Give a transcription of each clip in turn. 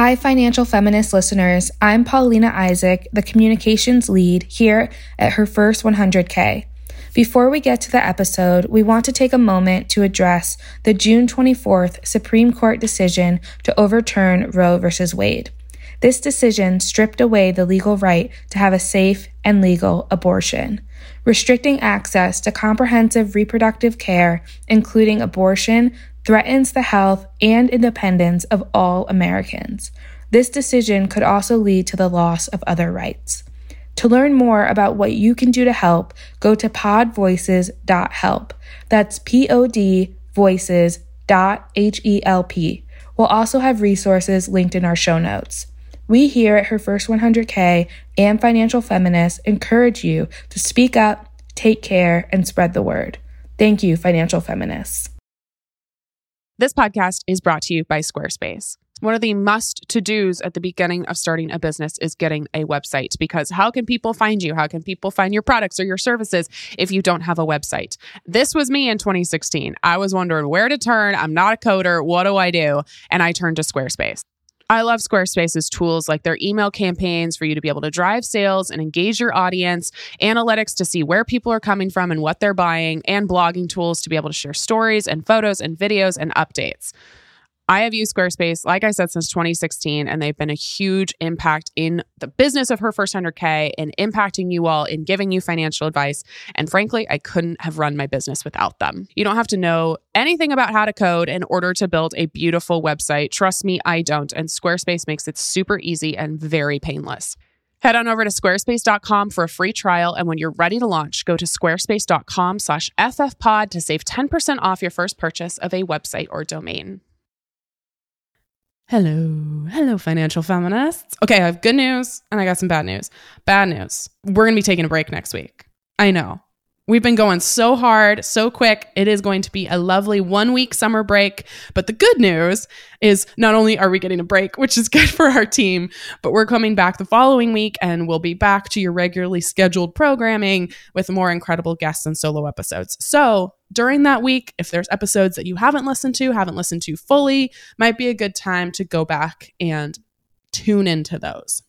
Hi, financial feminist listeners. I'm Paulina Isaac, the communications lead here at Her First 100K. Before we get to the episode, we want to take a moment to address the June 24th Supreme Court decision to overturn Roe v. Wade. This decision stripped away the legal right to have a safe and legal abortion, restricting access to comprehensive reproductive care, including abortion, threatens the health and independence of all Americans. This decision could also lead to the loss of other rights. To learn more about what you can do to help, go to podvoices.help. That's P O D voices.help. We'll also have resources linked in our show notes. We here at Her First 100K and Financial Feminists encourage you to speak up, take care, and spread the word. Thank you, Financial Feminists. This podcast is brought to you by Squarespace. One of the must to dos at the beginning of starting a business is getting a website because how can people find you? How can people find your products or your services if you don't have a website? This was me in 2016. I was wondering where to turn. I'm not a coder. What do I do? And I turned to Squarespace. I love Squarespace's tools like their email campaigns for you to be able to drive sales and engage your audience, analytics to see where people are coming from and what they're buying, and blogging tools to be able to share stories and photos and videos and updates. I have used Squarespace, like I said, since 2016, and they've been a huge impact in the business of her first 100K and impacting you all in giving you financial advice. And frankly, I couldn't have run my business without them. You don't have to know anything about how to code in order to build a beautiful website. Trust me, I don't. And Squarespace makes it super easy and very painless. Head on over to squarespace.com for a free trial. And when you're ready to launch, go to squarespace.com slash ffpod to save 10% off your first purchase of a website or domain. Hello, hello, financial feminists. Okay, I have good news and I got some bad news. Bad news. We're going to be taking a break next week. I know. We've been going so hard, so quick. It is going to be a lovely one week summer break. But the good news is not only are we getting a break, which is good for our team, but we're coming back the following week and we'll be back to your regularly scheduled programming with more incredible guests and solo episodes. So during that week, if there's episodes that you haven't listened to, haven't listened to fully, might be a good time to go back and tune into those.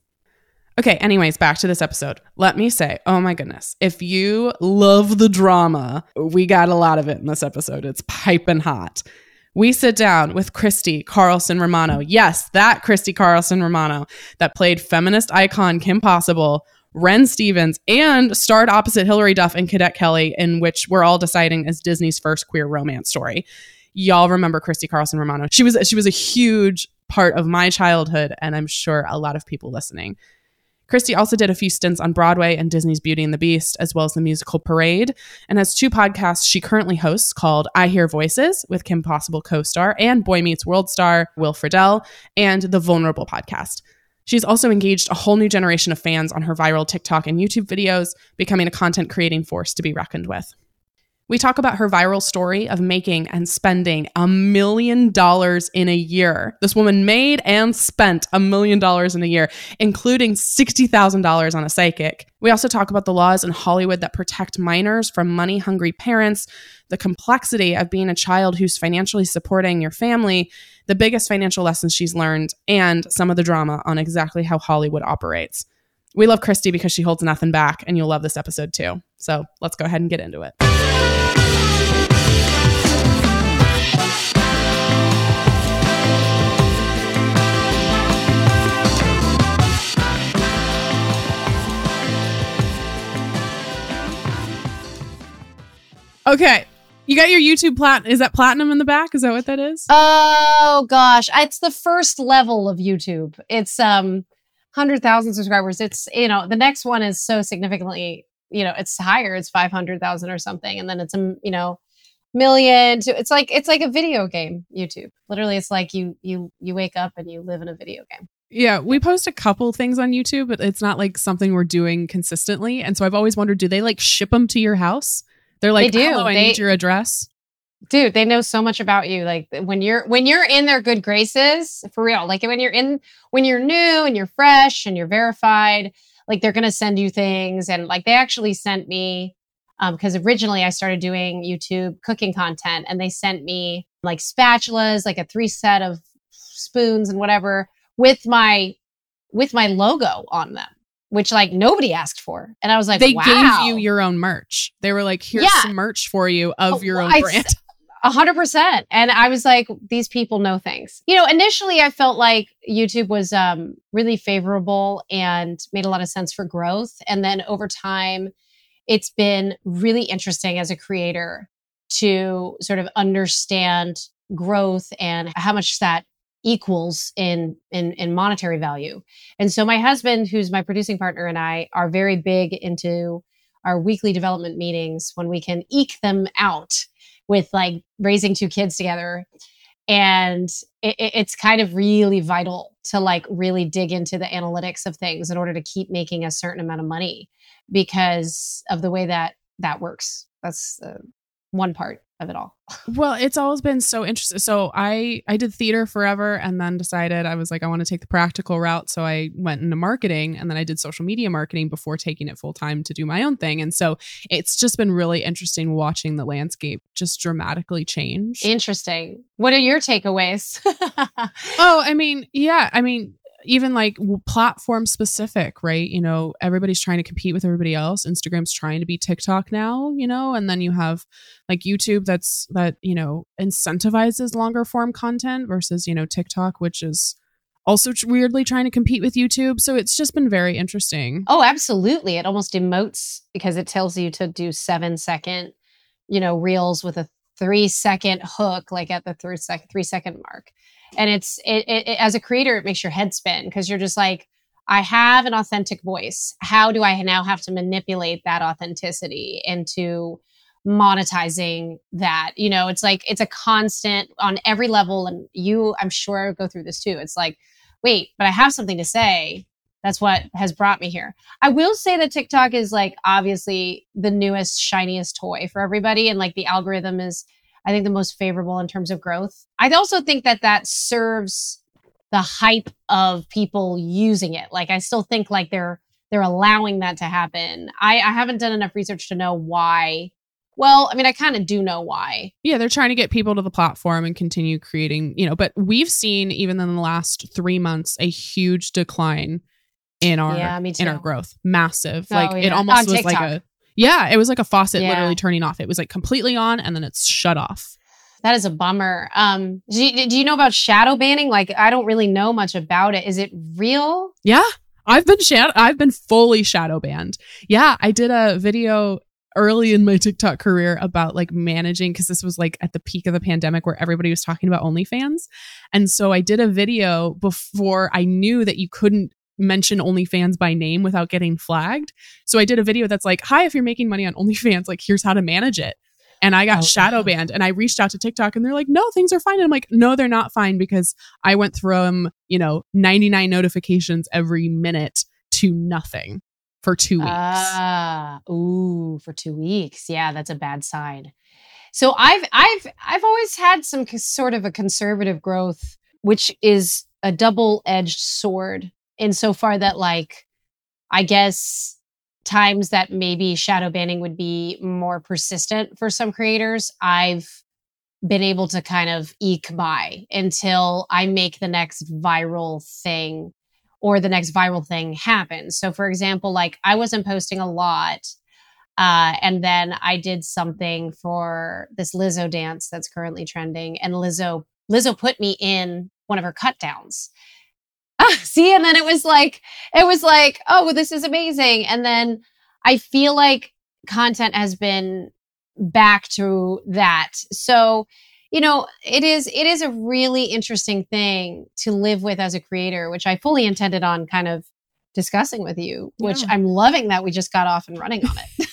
Okay, anyways, back to this episode. Let me say, oh my goodness, if you love the drama, we got a lot of it in this episode. It's piping hot. We sit down with Christy Carlson Romano. Yes, that Christy Carlson Romano that played feminist icon Kim Possible, Ren Stevens, and starred opposite Hilary Duff and Cadet Kelly, in which we're all deciding is Disney's first queer romance story. Y'all remember Christy Carlson Romano. She was she was a huge part of my childhood, and I'm sure a lot of people listening. Christy also did a few stints on Broadway and Disney's Beauty and the Beast, as well as the musical Parade, and has two podcasts she currently hosts called I Hear Voices with Kim Possible co star and Boy Meets World star Will Friedle, and the Vulnerable podcast. She's also engaged a whole new generation of fans on her viral TikTok and YouTube videos, becoming a content creating force to be reckoned with. We talk about her viral story of making and spending a million dollars in a year. This woman made and spent a million dollars in a year, including $60,000 on a psychic. We also talk about the laws in Hollywood that protect minors from money hungry parents, the complexity of being a child who's financially supporting your family, the biggest financial lessons she's learned, and some of the drama on exactly how Hollywood operates. We love Christy because she holds nothing back, and you'll love this episode too. So let's go ahead and get into it. Okay. You got your YouTube plat is that platinum in the back? Is that what that is? Oh gosh. It's the first level of YouTube. It's um 100,000 subscribers. It's you know, the next one is so significantly, you know, it's higher. It's 500,000 or something and then it's a, you know, million to it's like it's like a video game YouTube. Literally it's like you you you wake up and you live in a video game. Yeah, we post a couple things on YouTube, but it's not like something we're doing consistently. And so I've always wondered, do they like ship them to your house? They're like, they do. Hello, I they, need your address. Dude, they know so much about you. Like when you're when you're in their good graces, for real. Like when you're in when you're new and you're fresh and you're verified, like they're gonna send you things. And like they actually sent me because um, originally I started doing YouTube cooking content and they sent me like spatulas, like a three set of spoons and whatever with my with my logo on them, which like nobody asked for. And I was like, they wow. gave you your own merch. They were like, here's Yeah. some merch for you of Oh, your own I- brand. A hundred percent. And I was like, these people know things. You know, initially I felt like YouTube was um, really favorable and made a lot of sense for growth. And then over time, it's been really interesting as a creator to sort of understand growth and how much that equals in, in in monetary value. And so my husband, who's my producing partner, and I are very big into our weekly development meetings when we can eke them out with like raising two kids together and it, it- it's kind of really vital to like really dig into the analytics of things in order to keep making a certain amount of money because of the way that that works that's uh, one part of it all Well, it's always been so interesting. So I I did theater forever and then decided I was like I want to take the practical route, so I went into marketing and then I did social media marketing before taking it full time to do my own thing. And so it's just been really interesting watching the landscape just dramatically change. interesting what are your takeaways Oh, I mean, yeah. I mean, even like platform specific, right? You know, everybody's trying to compete with everybody else. Instagram's trying to be TikTok now, you know, and then you have like YouTube that's that, you know, incentivizes longer form content versus, you know, TikTok, which is also weirdly trying to compete with YouTube. So it's just been very interesting. Oh, absolutely. It almost emotes because it tells you to do seven second, you know, reels with a three second hook, like at the third sec- three second mark. And it's it, it, it as a creator, it makes your head spin because you're just like, I have an authentic voice. How do I now have to manipulate that authenticity into monetizing that? You know, it's like it's a constant on every level. And you, I'm sure, go through this too. It's like, wait, but I have something to say. That's what has brought me here. I will say that TikTok is like obviously the newest, shiniest toy for everybody. And like the algorithm is, I think, the most favorable in terms of growth. I also think that that serves the hype of people using it. Like I still think like they're they're allowing that to happen. I, I haven't done enough research to know why. Well, I mean, I kind of do know why. Yeah, they're trying to get people to the platform and continue creating, you know, but we've seen even in the last three months a huge decline in our Yeah, in our growth. Massive. Oh, like it almost On was like a yeah, it was like a faucet Yeah. literally turning off. It was like completely on and then it's shut off. That is a bummer. Um, do you, do you know about shadow banning? Like, I don't really know much about it. Is it real? Yeah. I've been shadow I've been fully shadow banned. Yeah, I did a video early in my TikTok career about like managing because this was like at the peak of the pandemic where everybody was talking about OnlyFans. And so I did a video before I knew that you couldn't mention OnlyFans by name without getting flagged. So I did a video that's like, "Hi, if you're making money on OnlyFans, like here's how to manage it." And I got Oh, shadow banned and I reached out to TikTok and they're like, "No, things are fine." And I'm like, "No, they're not fine because I went from, you know, 99 notifications every minute to nothing for 2 weeks." Ah, ooh, for two weeks. Yeah, that's a bad sign. So I've I've I've always had some sort of a conservative growth, which is a double-edged sword insofar that like I guess times that maybe shadow banning would be more persistent for some creators, I've been able to kind of eke by until I make the next viral thing or the next viral thing happens. So, for example, like I wasn't posting a lot. Uh, and then I did something for this Lizzo dance that's currently trending, and Lizzo Lizzo put me in one of her cut downs. See, and then it was like it was like, oh, this is amazing. And then I feel like content has been back to that. So, you know, it is it is a really interesting thing to live with as a creator, which I fully intended on kind of discussing with you, which Yeah. I'm loving that we just got off and running on it.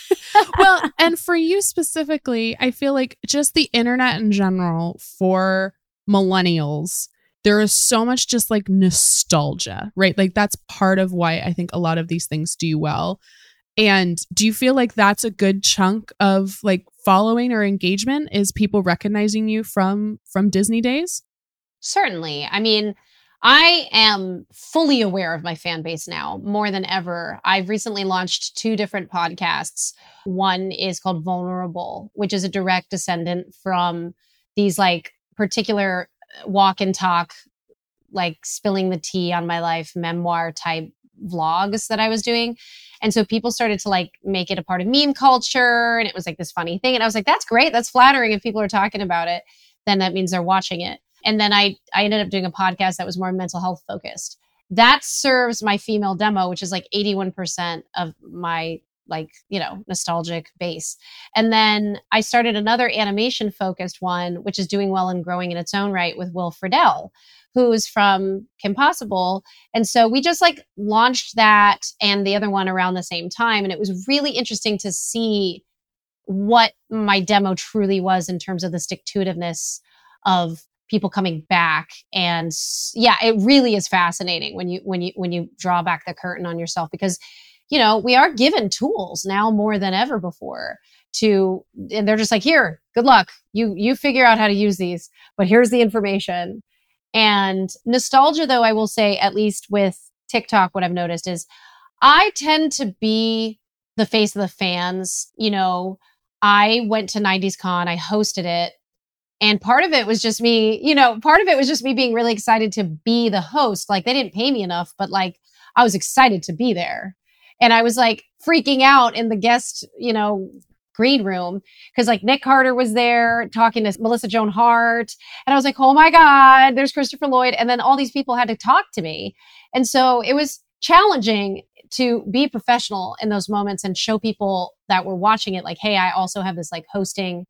well, and for you specifically, I feel like just the internet in general for millennials, there is so much just like nostalgia, right? Like that's part of why I think a lot of these things do well. And do you feel like that's a good chunk of like following or engagement is people recognizing you from from Disney days? Certainly. I mean, I am fully aware of my fan base now more than ever. I've recently launched two different podcasts. One is called Vulnerable, which is a direct descendant from these like particular walk and talk like spilling the tea on my life memoir type vlogs that I was doing. And so people started to like make it a part of meme culture and it was like this funny thing and I was like that's great, that's flattering if people are talking about it, then that means they're watching it. And then I I ended up doing a podcast that was more mental health focused. That serves my female demo which is like 81% of my like you know nostalgic base. And then i started another animation focused one which is doing well and growing in its own right with will friedle who's from kim possible. And so we just like launched that and the other one around the same time. And it was really interesting to see what my demo truly was in terms of the stick to itiveness of people coming back. And yeah it really is fascinating when you when you when you draw back the curtain on yourself because you know, we are given tools now more than ever before to and they're just like, "Here, good luck. You you figure out how to use these, but here's the information." And nostalgia though, I will say at least with TikTok what I've noticed is I tend to be the face of the fans, you know, I went to 90s Con, I hosted it, and part of it was just me, you know, part of it was just me being really excited to be the host. Like they didn't pay me enough, but like I was excited to be there. And I was like freaking out in the guest, you know, green room because like Nick Carter was there talking to Melissa Joan Hart. And I was like, oh my God, there's Christopher Lloyd. And then all these people had to talk to me. And so it was challenging to be professional in those moments and show people that were watching it like, hey, I also have this like hosting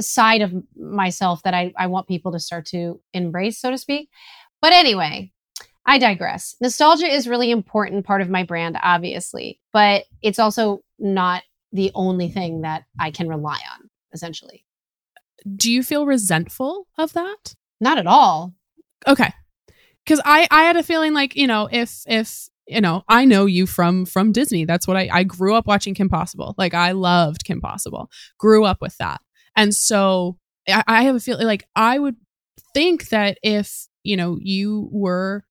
side of myself that I, I want people to start to embrace, so to speak. But anyway, I digress. Nostalgia is really important part of my brand, obviously, but it's also not the only thing that I can rely on, essentially. Do you feel resentful of that? Not at all. Okay. Cause I, I had a feeling like, you know, if if you know, I know you from from Disney. That's what I I grew up watching Kim Possible. Like I loved Kim Possible. Grew up with that. And so I, I have a feeling like I would think that if, you know, you were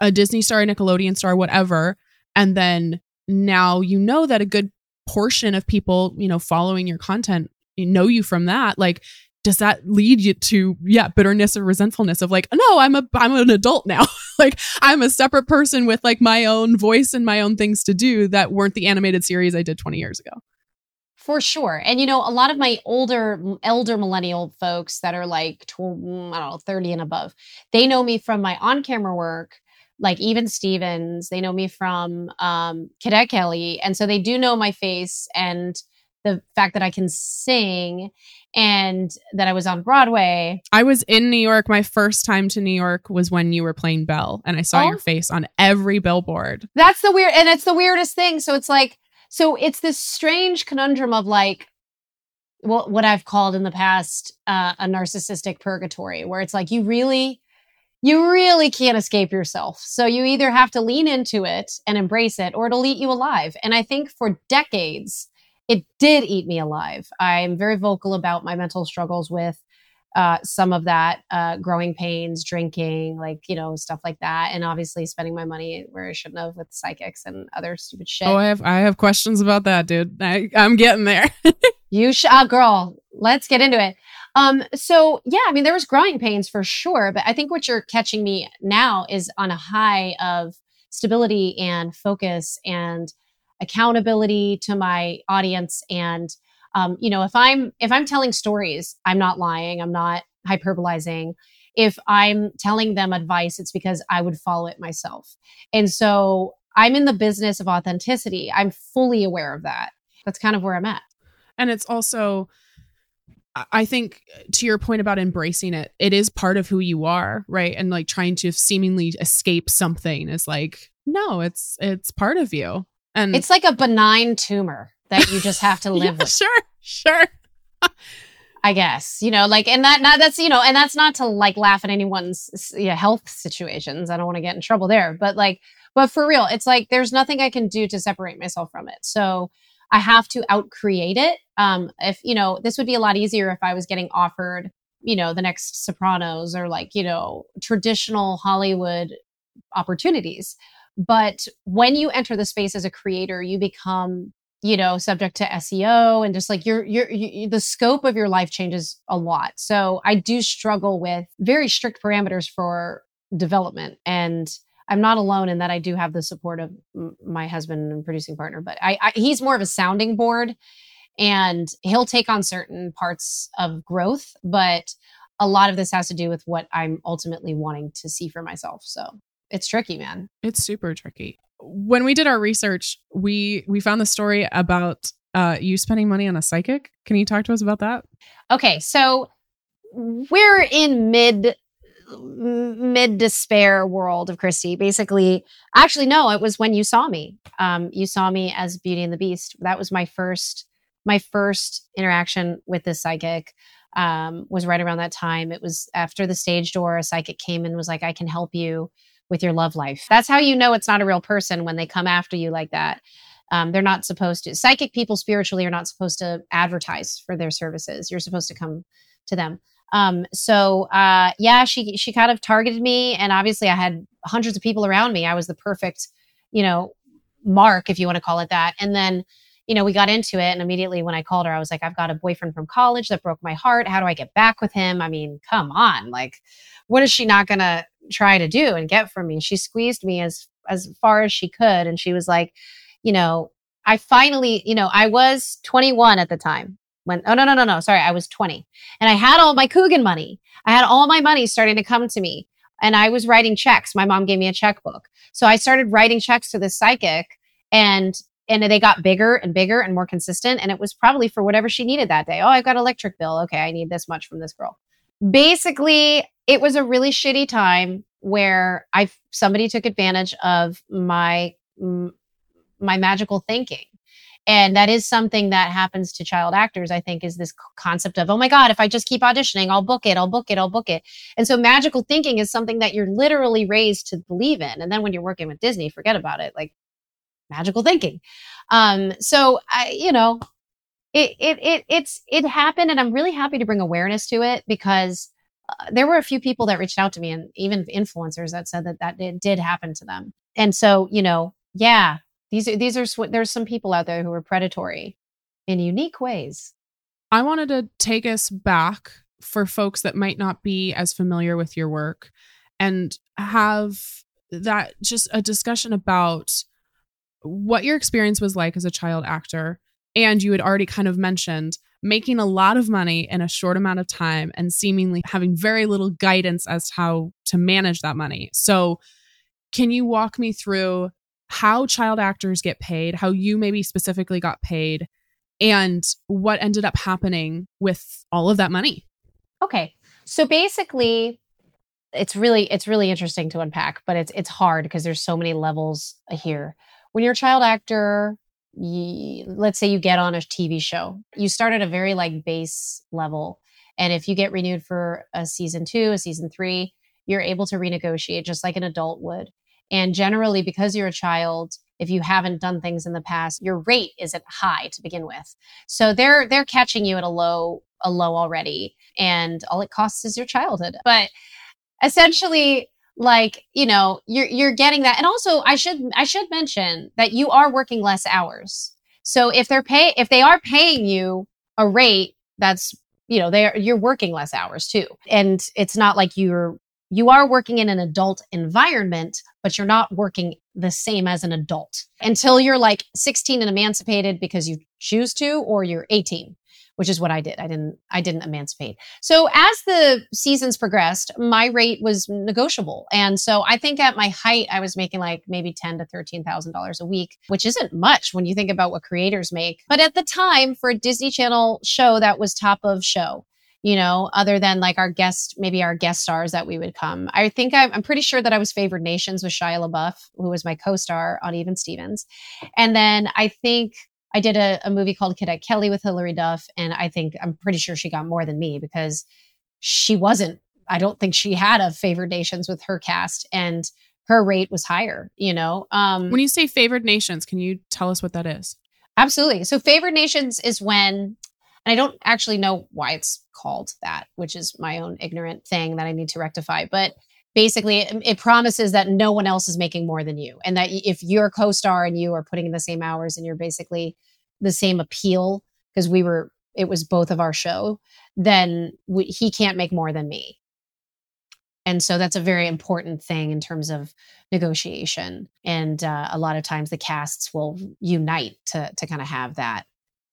a Disney star, a Nickelodeon star, whatever, and then now you know that a good portion of people, you know, following your content you know you from that, like does that lead you to yeah bitterness or resentfulness of like no i'm a i'm an adult now. Like i'm a separate person with like my own voice and my own things to do that weren't the animated series i did 20 years ago. For sure. And you know a lot of my older elder millennial folks that are like mm, i don't know 30 and above they know me from my on-camera work like even Stevens, they know me from um, Cadet Kelly. And so they do know my face and the fact that I can sing and that I was on Broadway. I was in New York. My first time to New York was when you were playing Belle, and I saw oh. your face on every billboard. That's the weird, and it's the weirdest thing. So it's like, so it's this strange conundrum of like, what what I've called in the past uh, a narcissistic purgatory, where it's like you really you really can't escape yourself. So you either have to lean into it and embrace it or it'll eat you alive. And I think for decades, it did eat me alive. I'm very vocal about my mental struggles with uh, some of that uh, growing pains, drinking, like, you know, stuff like that. And obviously spending my money where I shouldn't have with psychics and other stupid shit. Oh, I have, I have questions about that, dude. I, am getting there. you should, uh, girl, let's get into it. Um, so yeah, I mean, there was growing pains for sure, but I think what you're catching me now is on a high of stability and focus and accountability to my audience. And, um, you know, if I'm, if I'm telling stories, I'm not lying. I'm not hyperbolizing. If I'm telling them advice, it's because I would follow it myself. And so I'm in the business of authenticity. I'm fully aware of that. That's kind of where I'm at. And it's also, I think uh, to your point about embracing it, it is part of who you are, right? And like trying to seemingly escape something is like, no, it's it's part of you. And it's like a benign tumor that you just have to live yeah, with. Sure, sure. I guess you know, like, and that not that's you know, and that's not to like laugh at anyone's yeah, health situations. I don't want to get in trouble there, but like, but for real, it's like there's nothing I can do to separate myself from it. So I have to outcreate it. Um, if you know, this would be a lot easier if I was getting offered, you know, the next Sopranos or like you know traditional Hollywood opportunities. But when you enter the space as a creator, you become you know subject to SEO and just like your your you, the scope of your life changes a lot. So I do struggle with very strict parameters for development. And I'm not alone in that I do have the support of m- my husband and producing partner, but I, I he's more of a sounding board and he'll take on certain parts of growth, but a lot of this has to do with what I'm ultimately wanting to see for myself. So it's tricky, man. It's super tricky. When we did our research, we we found the story about uh, you spending money on a psychic. Can you talk to us about that? Okay, so we're in mid mid despair world of Christy. Basically, actually, no, it was when you saw me. Um, you saw me as Beauty and the Beast. That was my first my first interaction with this psychic. Um, was right around that time. It was after the stage door. A psychic came and was like, "I can help you with your love life." That's how you know it's not a real person when they come after you like that. Um, they're not supposed to. Psychic people spiritually are not supposed to advertise for their services. You're supposed to come to them. Um, so uh, yeah, she she kind of targeted me, and obviously I had hundreds of people around me. I was the perfect, you know, mark if you want to call it that. And then, you know, we got into it, and immediately when I called her, I was like, I've got a boyfriend from college that broke my heart. How do I get back with him? I mean, come on, like, what is she not gonna try to do and get from me? She squeezed me as as far as she could, and she was like, you know, I finally, you know, I was 21 at the time when oh no no no no sorry i was 20 and i had all my coogan money. I had all my money starting to come to me. And i was writing checks. My mom gave me a checkbook. So i started writing checks to this psychic and and they got bigger and bigger and more consistent. And it was probably for whatever she needed that day. Oh i've got electric bill. Okay i need this much from this girl. Basically it was a really shitty time where i somebody took advantage of my my magical thinking and that is something that happens to child actors i think is this concept of oh my god if i just keep auditioning i'll book it i'll book it i'll book it. And so magical thinking is something that you're literally raised to believe in. And then when you're working with disney forget about it like magical thinking. Um so i you know it it, it it's it happened and i'm really happy to bring awareness to it because uh, there were a few people that reached out to me and even influencers that said that that it did happen to them. And so you know yeah these are these are there's some people out there who are predatory in unique ways. I wanted to take us back for folks that might not be as familiar with your work and have that just a discussion about what your experience was like as a child actor and you had already kind of mentioned making a lot of money in a short amount of time and seemingly having very little guidance as to how to manage that money. So, can you walk me through how child actors get paid, how you maybe specifically got paid, and what ended up happening with all of that money. Okay. So basically, it's really it's really interesting to unpack, but it's it's hard because there's so many levels here. When you're a child actor, you, let's say you get on a TV show, you start at a very like base level, and if you get renewed for a season two, a season three, you're able to renegotiate just like an adult would. And generally, because you're a child, if you haven't done things in the past, your rate isn't high to begin with. So they're they're catching you at a low a low already, and all it costs is your childhood. But essentially, like you know, you're you're getting that. And also, I should I should mention that you are working less hours. So if they're pay if they are paying you a rate that's you know they're you're working less hours too and it's not like you're you are working in an adult environment, but you're not working the same as an adult until you're like 16 and emancipated because you choose to, or you're 18, which is what I did. I didn't, I didn't emancipate. So as the seasons progressed, my rate was negotiable. And so I think at my height, I was making like maybe ten to $13,000 a week, which isn't much when you think about what creators make. But at the time for a Disney Channel show that was top of show, you know, other than like our guest, maybe our guest stars that we would come. I think I'm, I'm pretty sure that I was favored nations with Shia LaBeouf, who was my co-star on Even Stevens. And then I think I did a, a movie called Cadet Kelly with Hilary Duff. And I think I'm pretty sure she got more than me because she wasn't, I don't think she had a favored nations with her cast. And her rate was higher, you know. Um, when you say favored nations, can you tell us what that is? Absolutely. So favored nations is when and I don't actually know why it's called that, which is my own ignorant thing that I need to rectify. But basically, it, it promises that no one else is making more than you. And that if you're a co star and you are putting in the same hours and you're basically the same appeal, because we were, it was both of our show, then we, he can't make more than me. And so that's a very important thing in terms of negotiation. And uh, a lot of times the casts will unite to to kind of have that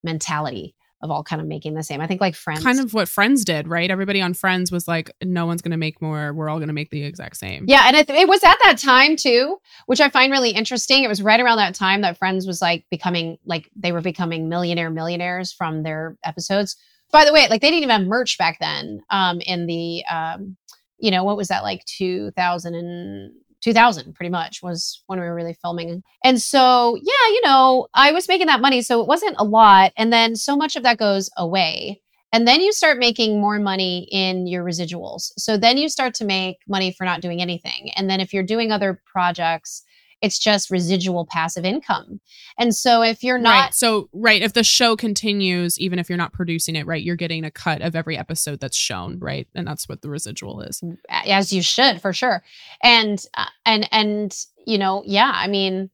mentality of all kind of making the same. I think like Friends, kind of what Friends did, right? Everybody on Friends was like, no one's going to make more. We're all going to make the exact same. Yeah, and it, it was at that time too, which I find really interesting. It was right around that time that Friends was like becoming like they were becoming millionaire millionaires from their episodes. By the way, like they didn't even have merch back then. Um, in the um, you know, what was that like 2000 and 2000 pretty much was when we were really filming. And so, yeah, you know, I was making that money. So it wasn't a lot. And then so much of that goes away. And then you start making more money in your residuals. So then you start to make money for not doing anything. And then if you're doing other projects, it's just residual passive income. And so if you're not right. so right, if the show continues, even if you're not producing it, right, you're getting a cut of every episode that's shown, right, and that's what the residual is. As you should, for sure. And uh, and and you know, yeah, I mean,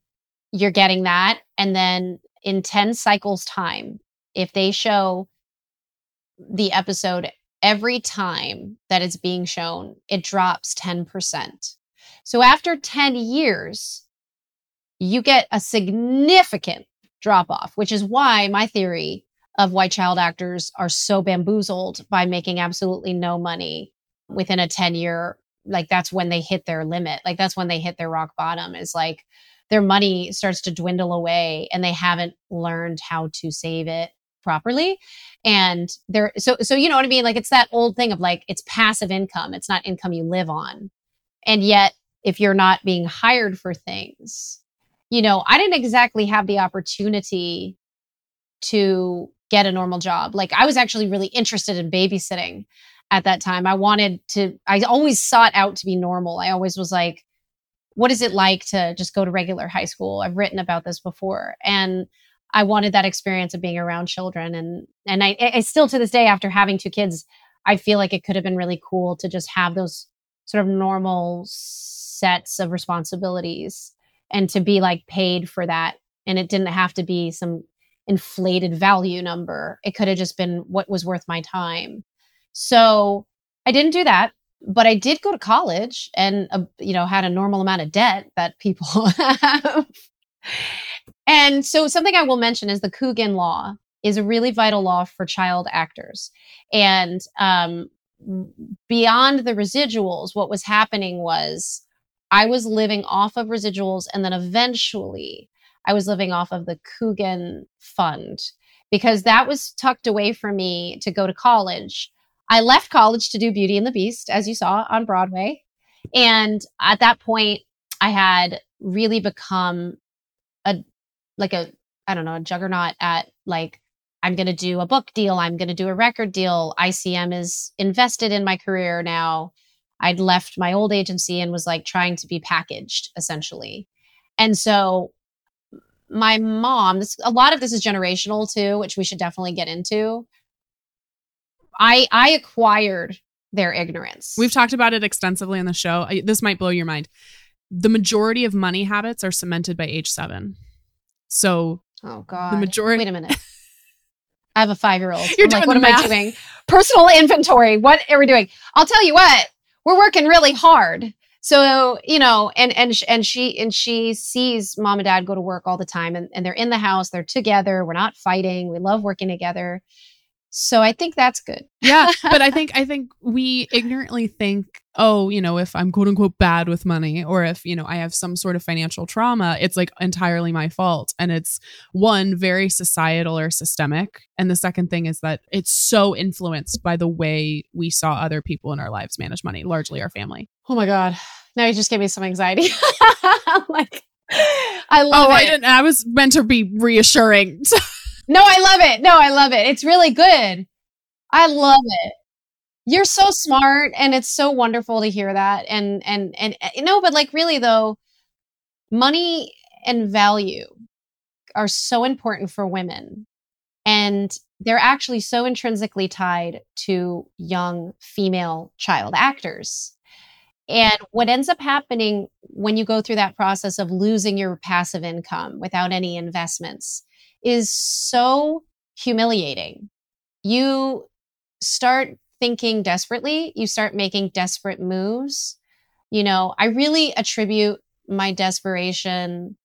you're getting that, and then in ten cycles time, if they show the episode every time that it's being shown, it drops ten percent. So after 10 years, you get a significant drop off, which is why my theory of why child actors are so bamboozled by making absolutely no money within a 10 year like that's when they hit their limit. Like that's when they hit their rock bottom is like their money starts to dwindle away and they haven't learned how to save it properly. And they're so so you know what i mean? Like it's that old thing of like it's passive income. It's not income you live on. And yet if you're not being hired for things you know, I didn't exactly have the opportunity to get a normal job. Like I was actually really interested in babysitting at that time. I wanted to, I always sought out to be normal. I always was like, what is it like to just go to regular high school? I've written about this before. And I wanted that experience of being around children. And, and I, I still to this day, after having two kids, I feel like it could have been really cool to just have those sort of normal sets of responsibilities and to be like paid for that. And it didn't have to be some inflated value number. It could have just been what was worth my time. So I didn't do that, but I did go to college and, uh, you know, had a normal amount of debt that people have. and so something I will mention is the Coogan law is a really vital law for child actors. And um, beyond the residuals, what was happening was I was living off of residuals. And then eventually I was living off of the Coogan Fund because that was tucked away for me to go to college. I left college to do Beauty and the Beast, as you saw on Broadway. And at that point, I had really become a, like a, I don't know, a juggernaut at like, I'm going to do a book deal. I'm going to do a record deal. ICM is invested in my career now. I'd left my old agency and was like trying to be packaged essentially. And so my mom, this, a lot of this is generational too, which we should definitely get into. I I acquired their ignorance. We've talked about it extensively on the show. I, this might blow your mind. The majority of money habits are cemented by age 7. So Oh god. The majority Wait a minute. I have a 5-year-old. You're I'm doing like, what am math. I doing? Personal inventory. What are we doing? I'll tell you what we're working really hard. So, you know, and and and she and she sees mom and dad go to work all the time and, and they're in the house, they're together, we're not fighting, we love working together. So I think that's good. yeah but i think i think we ignorantly think oh you know if i'm quote unquote bad with money or if you know i have some sort of financial trauma it's like entirely my fault and it's one very societal or systemic and the second thing is that it's so influenced by the way we saw other people in our lives manage money largely our family Oh my God. Now you just gave me some anxiety. like I oh, love oh it. i didn't i was meant to be reassuring No, I love it. No, I love it. It's really good. I love it. You're so smart and it's so wonderful to hear that. And and and eh, you know, but like really though, money and value are so important for women. And they're actually so intrinsically tied to young female child actors. And what ends up happening when you go through that process of losing your passive income without any investments is so humiliating. You start thinking desperately, you start making desperate moves. You know, I really attribute my desperation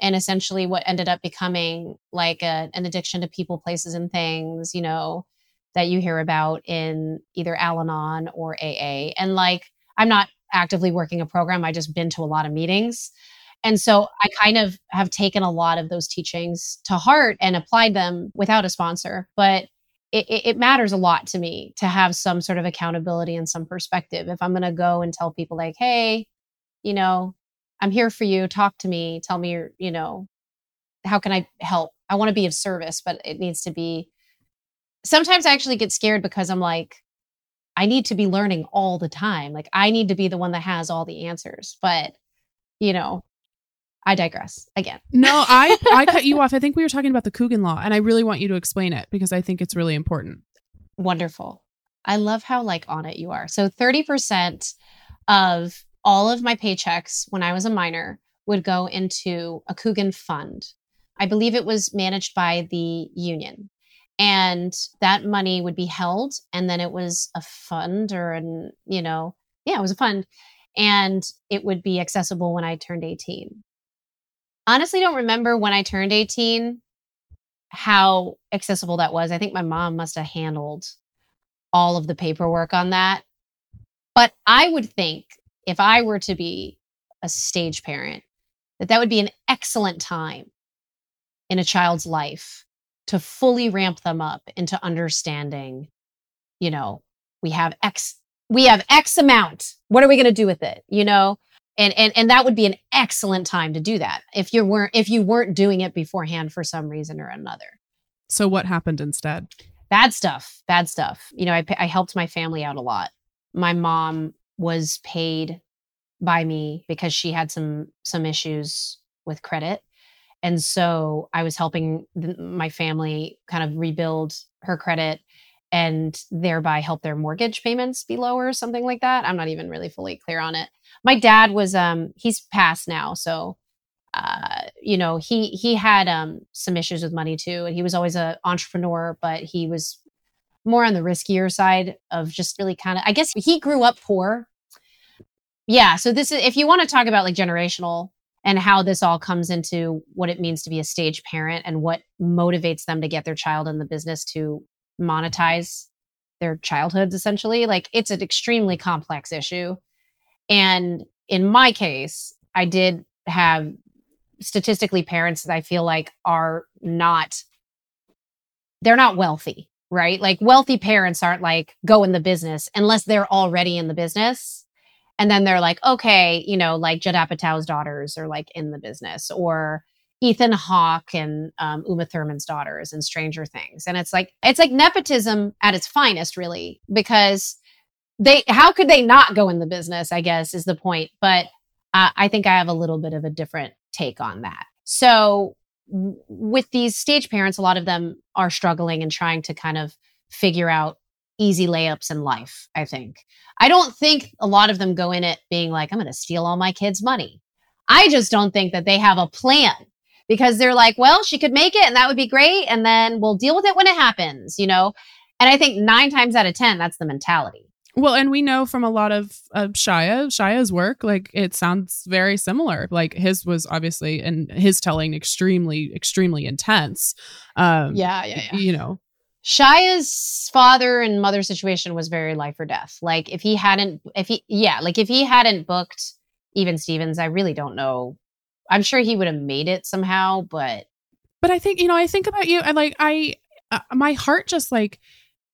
and essentially what ended up becoming like a, an addiction to people, places, and things, you know, that you hear about in either Al Anon or AA. And like, I'm not actively working a program, I just been to a lot of meetings. And so I kind of have taken a lot of those teachings to heart and applied them without a sponsor. But it, it, matters a lot to me to have some sort of accountability and some perspective. If I'm going to go and tell people, like, hey, you know, I'm here for you, talk to me, tell me, you know, how can I help? I want to be of service, but it needs to be. Sometimes I actually get scared because I'm like, I need to be learning all the time. Like, I need to be the one that has all the answers. But, you know, I digress again. No, I I cut you off. I think we were talking about the Coogan law, and I really want you to explain it because I think it's really important. Wonderful. I love how like on it you are. So 30% of all of my paychecks when I was a minor would go into a Coogan fund. I believe it was managed by the union. And that money would be held and then it was a fund or an, you know, yeah, it was a fund and it would be accessible when I turned 18 honestly don't remember when I turned 18 how accessible that was. I think my mom must have handled all of the paperwork on that. But I would think if I were to be a stage parent, that that would be an excellent time in a child's life to fully ramp them up into understanding, you know, we have X, we have X amount. What are we going to do with it? You know, and and and that would be an excellent time to do that if you weren't if you weren't doing it beforehand for some reason or another. So what happened instead? Bad stuff bad stuff. You know i i helped my family out a lot. My mom was paid by me because she had some some issues with credit. And so i was helping my family kind of rebuild her credit and thereby help their mortgage payments be lower or something like that. I'm not even really fully clear on it. My dad was um he's passed now so uh you know he he had um some issues with money too and he was always an entrepreneur but he was more on the riskier side of just really kind of i guess he grew up poor. Yeah so this is if you want to talk about like generational and how this all comes into what it means to be a stage parent and what motivates them to get their child in the business to monetize their childhoods essentially like it's an extremely complex issue and in my case, I did have statistically parents that I feel like are not they're not wealthy, right? Like wealthy parents aren't like go in the business unless they're already in the business. And then they're like, okay, you know, like Judd Apatow's daughters are like in the business or Ethan Hawke and um, Uma Thurman's daughters and Stranger Things. And it's like, it's like nepotism at its finest, really, because they how could they not go in the business i guess is the point. But uh, i think i have a little bit of a different take on that. So w- with these stage parents a lot of them are struggling and trying to kind of figure out easy layups in life i think. I don't think a lot of them go in it being like i'm going to steal all my kids money. I just don't think that they have a plan because they're like well she could make it and that would be great and then we'll deal with it when it happens you know and i think nine times out of ten that's the mentality well, and we know from a lot of uh, Shia, Shia's work, like it sounds very similar. Like his was obviously, and his telling extremely, extremely intense. Um, yeah, yeah, yeah. You know, Shia's father and mother situation was very life or death. Like if he hadn't, if he, yeah, like if he hadn't booked even Stevens, I really don't know. I'm sure he would have made it somehow, but. But I think you know, I think about you. I like I, uh, my heart just like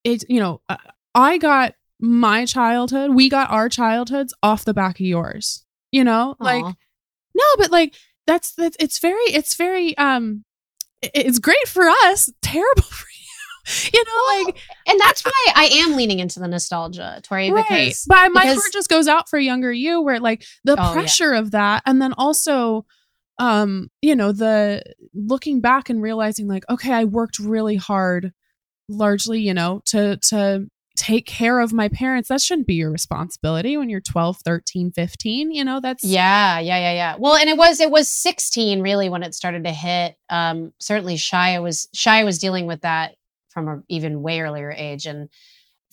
it. You know, uh, I got my childhood, we got our childhoods off the back of yours. You know, Aww. like no, but like that's that's it's very it's very um it's great for us, terrible for you. you know, well, like and that's why I am leaning into the nostalgia, Tori, right. because but my because, heart just goes out for younger you where like the oh, pressure yeah. of that and then also um you know the looking back and realizing like okay i worked really hard largely you know to to take care of my parents that shouldn't be your responsibility when you're 12 13 15 you know that's yeah yeah yeah yeah well and it was it was 16 really when it started to hit um certainly shia was shia was dealing with that from an even way earlier age and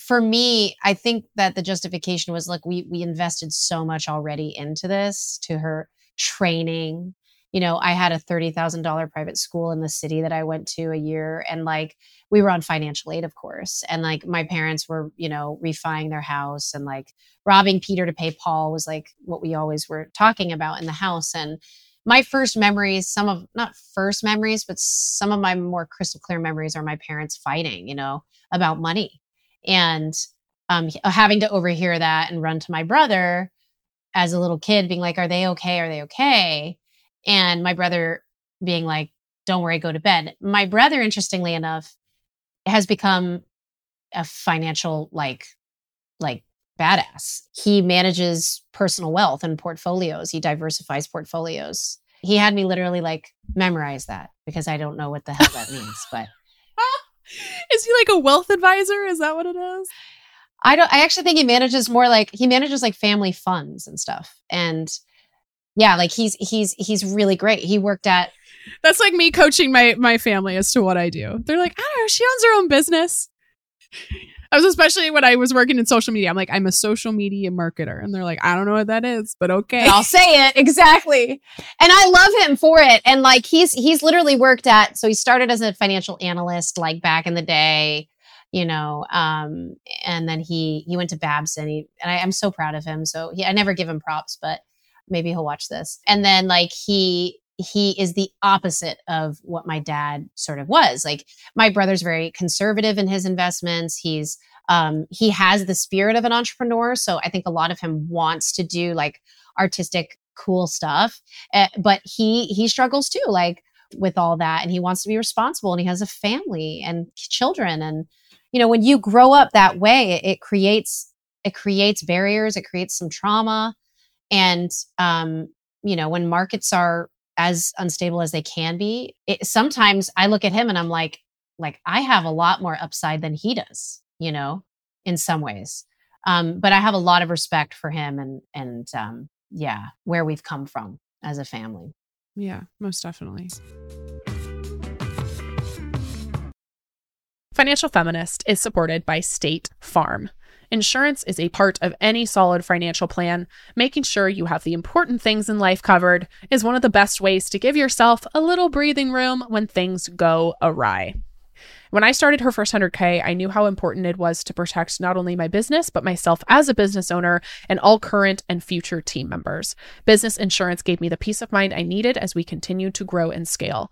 for me, I think that the justification was like we we invested so much already into this to her training. You know, I had a $30,000 private school in the city that I went to a year and like we were on financial aid of course. And like my parents were, you know, refining their house and like robbing Peter to pay Paul was like what we always were talking about in the house and my first memories, some of not first memories, but some of my more crystal clear memories are my parents fighting, you know, about money and um, having to overhear that and run to my brother as a little kid, being like, Are they okay? Are they okay? And my brother being like, Don't worry, go to bed. My brother, interestingly enough, has become a financial like like badass. He manages personal wealth and portfolios. He diversifies portfolios. He had me literally like memorize that because I don't know what the hell that means, but is he like a wealth advisor? Is that what it is? I don't I actually think he manages more like he manages like family funds and stuff. And yeah, like he's he's he's really great. He worked at That's like me coaching my my family as to what I do. They're like, I don't know, she owns her own business. I was especially when I was working in social media. I'm like, I'm a social media marketer. And they're like, I don't know what that is, but okay. I'll say it. Exactly. And I love him for it. And like he's he's literally worked at so he started as a financial analyst like back in the day, you know, um, and then he he went to Babson. He, and I, I'm so proud of him. So he, I never give him props, but maybe he'll watch this. And then like he he is the opposite of what my dad sort of was. Like my brother's very conservative in his investments. He's um, he has the spirit of an entrepreneur, so I think a lot of him wants to do like artistic, cool stuff. Uh, but he he struggles too, like with all that, and he wants to be responsible, and he has a family and children, and you know when you grow up that way, it, it creates it creates barriers, it creates some trauma, and um, you know when markets are as unstable as they can be it, sometimes i look at him and i'm like like i have a lot more upside than he does you know in some ways. Um but i have a lot of respect for him and and um yeah where we've come from as a family. Yeah most definitely. Financial feminist is supported by state farm Insurance is a part of any solid financial plan. Making sure you have the important things in life covered is one of the best ways to give yourself a little breathing room when things go awry. When I started her first 100K, I knew how important it was to protect not only my business, but myself as a business owner and all current and future team members. Business insurance gave me the peace of mind I needed as we continued to grow and scale.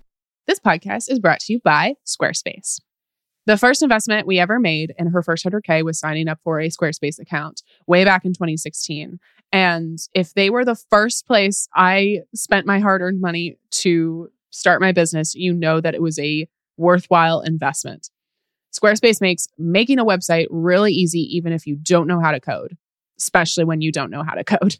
This podcast is brought to you by Squarespace. The first investment we ever made in her first 100K was signing up for a Squarespace account way back in 2016. And if they were the first place I spent my hard earned money to start my business, you know that it was a worthwhile investment. Squarespace makes making a website really easy, even if you don't know how to code, especially when you don't know how to code.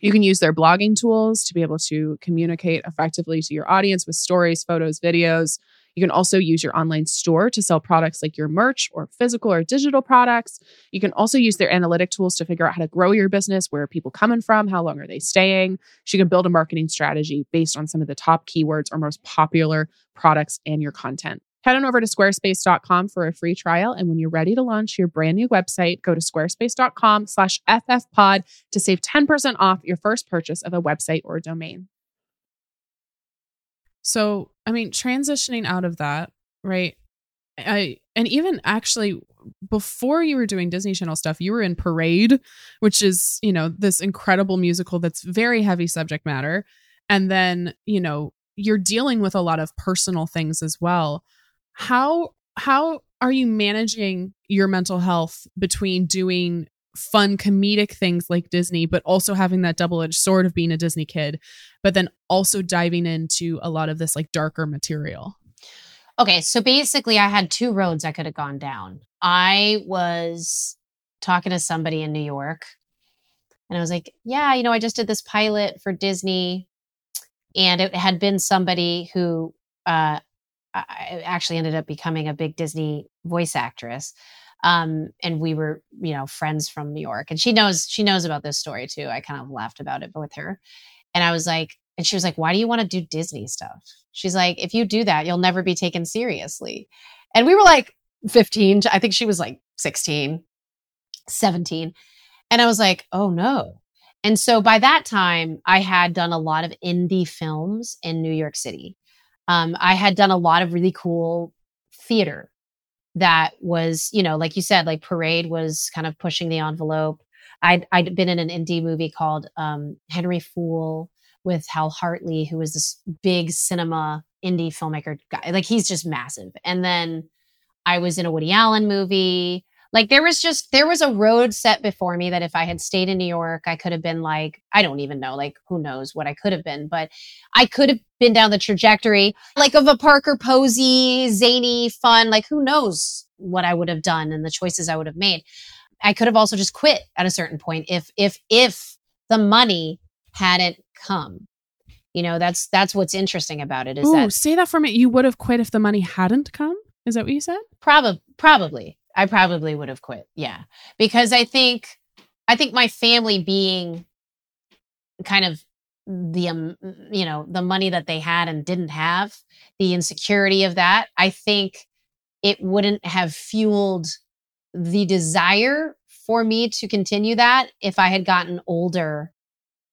You can use their blogging tools to be able to communicate effectively to your audience with stories, photos, videos. You can also use your online store to sell products like your merch or physical or digital products. You can also use their analytic tools to figure out how to grow your business. Where are people coming from? How long are they staying? So you can build a marketing strategy based on some of the top keywords or most popular products and your content. Head on over to squarespace.com for a free trial. And when you're ready to launch your brand new website, go to squarespace.com slash ffpod to save 10% off your first purchase of a website or domain. So, I mean, transitioning out of that, right? I and even actually before you were doing Disney Channel stuff, you were in Parade, which is, you know, this incredible musical that's very heavy subject matter. And then, you know, you're dealing with a lot of personal things as well how how are you managing your mental health between doing fun comedic things like Disney, but also having that double edged sword of being a Disney kid, but then also diving into a lot of this like darker material? Okay, so basically, I had two roads I could have gone down. I was talking to somebody in New York, and I was like, Yeah, you know, I just did this pilot for Disney, and it had been somebody who uh, I actually ended up becoming a big Disney voice actress. Um, and we were, you know, friends from New York. And she knows she knows about this story too. I kind of laughed about it with her. And I was like, and she was like, Why do you want to do Disney stuff? She's like, If you do that, you'll never be taken seriously. And we were like 15. I think she was like 16, 17. And I was like, Oh no. And so by that time, I had done a lot of indie films in New York City. Um, I had done a lot of really cool theater that was, you know, like you said, like Parade was kind of pushing the envelope. I'd, I'd been in an indie movie called um, Henry Fool with Hal Hartley, who was this big cinema indie filmmaker guy. Like he's just massive. And then I was in a Woody Allen movie. Like there was just there was a road set before me that if I had stayed in New York, I could have been like I don't even know, like who knows what I could have been, but I could have been down the trajectory like of a Parker Posey, zany, fun, like who knows what I would have done and the choices I would have made. I could have also just quit at a certain point if if if the money hadn't come. You know, that's that's what's interesting about it is Ooh, that say that for me. You would have quit if the money hadn't come. Is that what you said? probably probably I probably would have quit. Yeah. Because I think I think my family being kind of the um, you know, the money that they had and didn't have, the insecurity of that, I think it wouldn't have fueled the desire for me to continue that if I had gotten older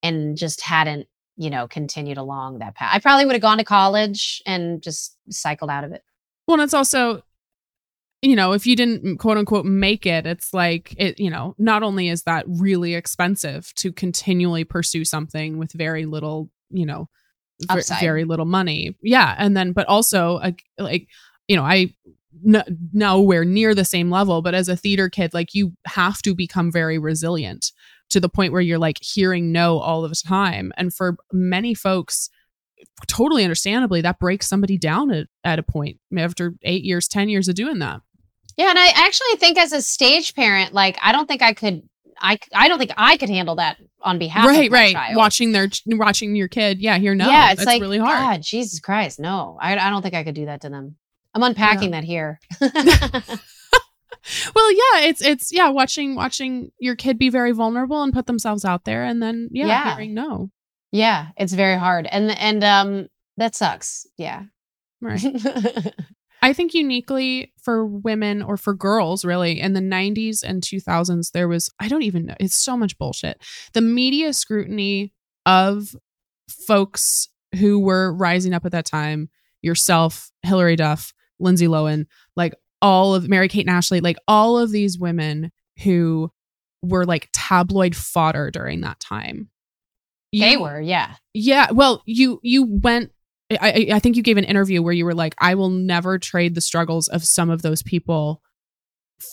and just hadn't, you know, continued along that path. I probably would have gone to college and just cycled out of it. Well, and it's also, you know, if you didn't quote unquote make it, it's like it, you know, not only is that really expensive to continually pursue something with very little, you know, Upside. very little money. Yeah. And then, but also, uh, like, you know, I, n- nowhere near the same level, but as a theater kid, like you have to become very resilient to the point where you're like hearing no all of the time. And for many folks, totally understandably, that breaks somebody down at, at a point after eight years, 10 years of doing that. Yeah, and I actually think as a stage parent, like I don't think I could I I don't think I could handle that on behalf right, of my right. child. Watching their, watching your kid. Yeah, here, no. yeah, it's that's like really hard. God, Jesus Christ, no. I I don't think I could do that to them. I'm unpacking that here. Well, yeah, it's, it's, yeah, watching, watching your kid be very vulnerable and put themselves out there and then, yeah, Yeah. hearing no. yeah, it's very hard. And and um that sucks. Yeah. Right. I think uniquely for women or for girls, really, in the 90s and 2000s, there was, I don't even know, it's so much bullshit. The media scrutiny of folks who were rising up at that time, yourself, Hilary Duff, Lindsay Lohan, like all of Mary Kate Ashley, like all of these women who were like tabloid fodder during that time. they were, yeah. yeah, well, you you went. I I think you gave an interview where you were like, I will never trade the struggles of some of those people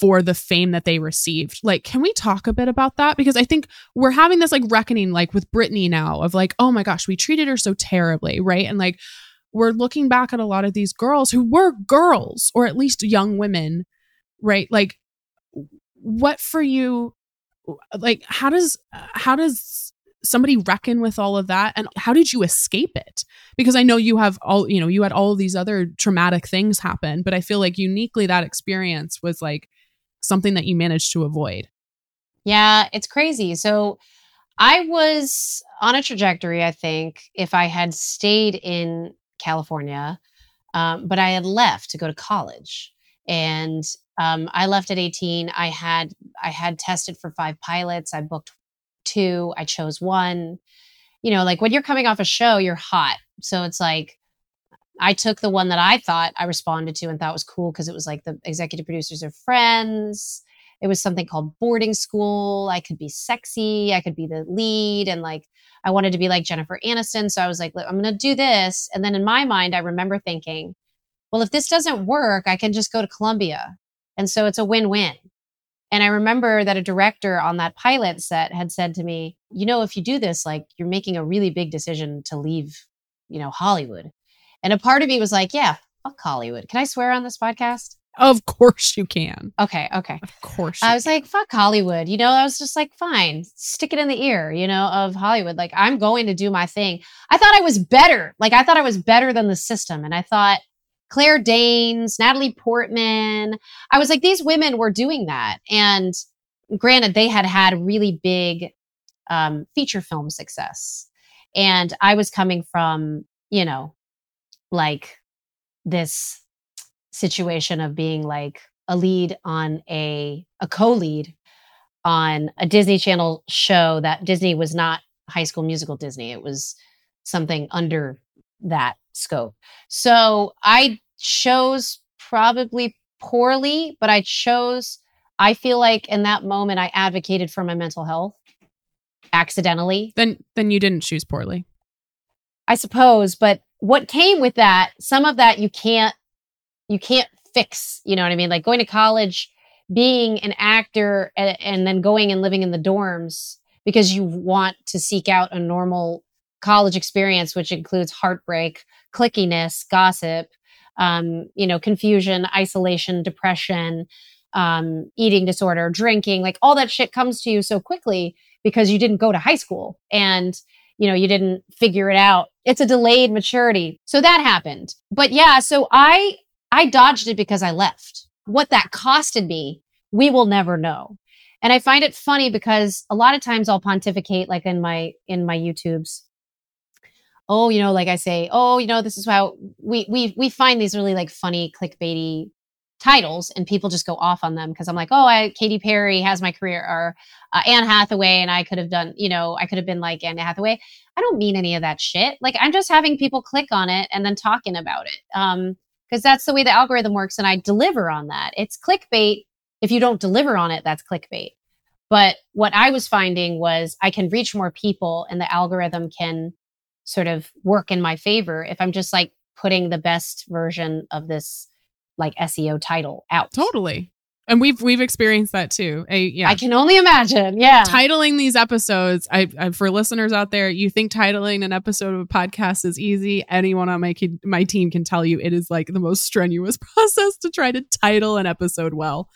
for the fame that they received. Like, can we talk a bit about that? Because I think we're having this like reckoning, like with Britney now, of like, oh my gosh, we treated her so terribly, right? And like, we're looking back at a lot of these girls who were girls, or at least young women, right? Like, what for you? Like, how does how does somebody reckon with all of that and how did you escape it because i know you have all you know you had all these other traumatic things happen but i feel like uniquely that experience was like something that you managed to avoid Yeah, it's crazy. So I was on a trajectory, I think, if I had stayed in California, um, but I had left to go to college. And um, I left at 18. I had I had tested for five pilots. I booked two. I chose one. You know, like when you're coming off a show, you're hot. So it's like I took the one that I thought I responded to and thought was cool because it was like the executive producers are friends it was something called boarding school. I could be sexy. I could be the lead. And like, I wanted to be like Jennifer Aniston. So I was like, I'm going to do this. And then in my mind, I remember thinking, well, if this doesn't work, I can just go to Columbia. And so it's a win win. And I remember that a director on that pilot set had said to me, you know, if you do this, like you're making a really big decision to leave, you know, Hollywood. And a part of me was like, yeah, fuck Hollywood. Can I swear on this podcast? Of course you can. Okay, okay. Of course. You I was like, fuck Hollywood. You know, I was just like, fine, stick it in the ear, you know, of Hollywood. Like, I'm going to do my thing. I thought I was better. Like, I thought I was better than the system. And I thought Claire Danes, Natalie Portman, I was like, these women were doing that. And granted, they had had really big um, feature film success. And I was coming from, you know, like this situation of being like a lead on a a co-lead on a Disney Channel show that Disney was not High School Musical Disney. It was something under that scope. So I chose probably poorly, but I chose I feel like in that moment I advocated for my mental health accidentally. then then you didn't choose poorly. I suppose, but what came with that, some of that you can't you can't fix, you know what I mean? Like going to college, being an actor and, and then going and living in the dorms because you want to seek out a normal college experience which includes heartbreak, clickiness, gossip, um, you know, confusion, isolation, depression, um, eating disorder, drinking, like all that shit comes to you so quickly because you didn't go to high school and you know you didn't figure it out. It's a delayed maturity. So that happened. But yeah so i i dodged it because i left. What that costed me we will never know. And i find it funny because a lot of times i'll pontificate like in my in my youtubes oh you know like i say oh you know this is how we we we find these really like funny clickbaity titles and people just go off on them because i'm like oh i katy perry has my career or uh, Anne Hathaway and I could have done, you know, I could have been like Anne Hathaway. I don't mean any of that shit. Like I'm just having people click on it and then talking about it. Um, because that's the way the algorithm works and I deliver on that. It's clickbait. If you don't deliver on it, that's clickbait. But what I was finding was I can reach more people and the algorithm can sort of work in my favor if I'm just like putting the best version of this like SEO title out. Totally. And we've we've experienced that too. A, yeah. I can only imagine. Yeah. titling these episodes I, I for listeners out there you think titling an episode of a podcast is easy anyone on my my team can tell you it is like the most strenuous process to try to title an episode well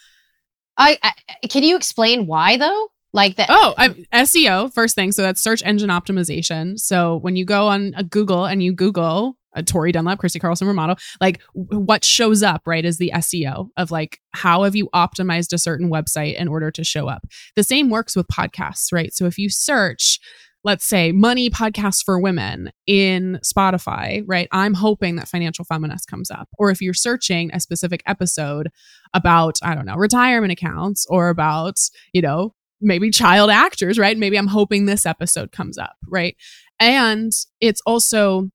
I, I can you explain why though? Like that. oh I, seo first thing so that's search engine optimization so when you go on a google and you google uh, Tori Dunlap, Christy Carlson Romano, like what shows up, right, is the SEO of like how have you optimized a certain website in order to show up. The same works with podcasts, right? So if you search, let's say money podcasts for women in Spotify, right? I'm hoping that financial feminist comes up. Or if you're searching a specific episode about, I don't know, retirement accounts or about, you know, maybe child actors, right? Maybe I'm hoping this episode comes up, right? And it's also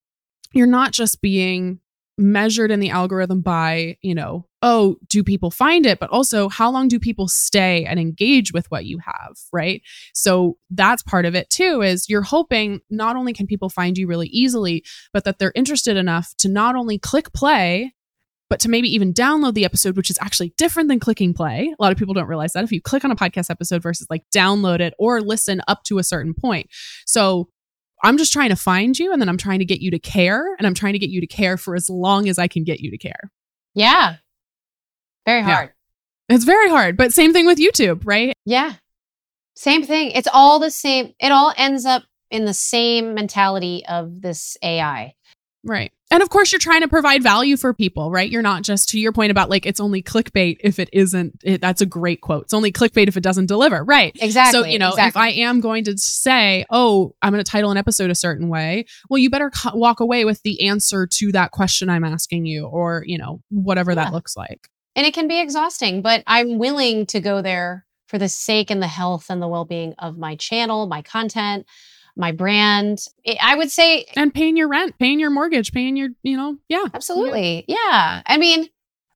you're not just being measured in the algorithm by, you know, oh, do people find it, but also how long do people stay and engage with what you have, right? So that's part of it too is you're hoping not only can people find you really easily, but that they're interested enough to not only click play but to maybe even download the episode, which is actually different than clicking play. A lot of people don't realize that if you click on a podcast episode versus like download it or listen up to a certain point. So I'm just trying to find you and then I'm trying to get you to care and I'm trying to get you to care for as long as I can get you to care. Yeah. Very Yeah. hard. It's very hard, but same thing with YouTube, right? Yeah. Same thing. It's all the same. It all ends up in the same mentality of this AI. Right. And of course, you're trying to provide value for people, right? You're not just to your point about like it's only clickbait if it isn't. It, that's a great quote. It's only clickbait if it doesn't deliver, right? Exactly. So, you know, if. I am going to say, oh, I'm going to title an episode a certain way, well, you better co- walk away with the answer to that question I'm asking you, or, you know, whatever Yeah. that looks like. and it can be exhausting, but I'm willing to go there for the sake and the health and the well being of my channel, my content, my brand. I- would say And paying your rent, paying your mortgage, paying your, you know, yeah. Absolutely. Yeah. I mean,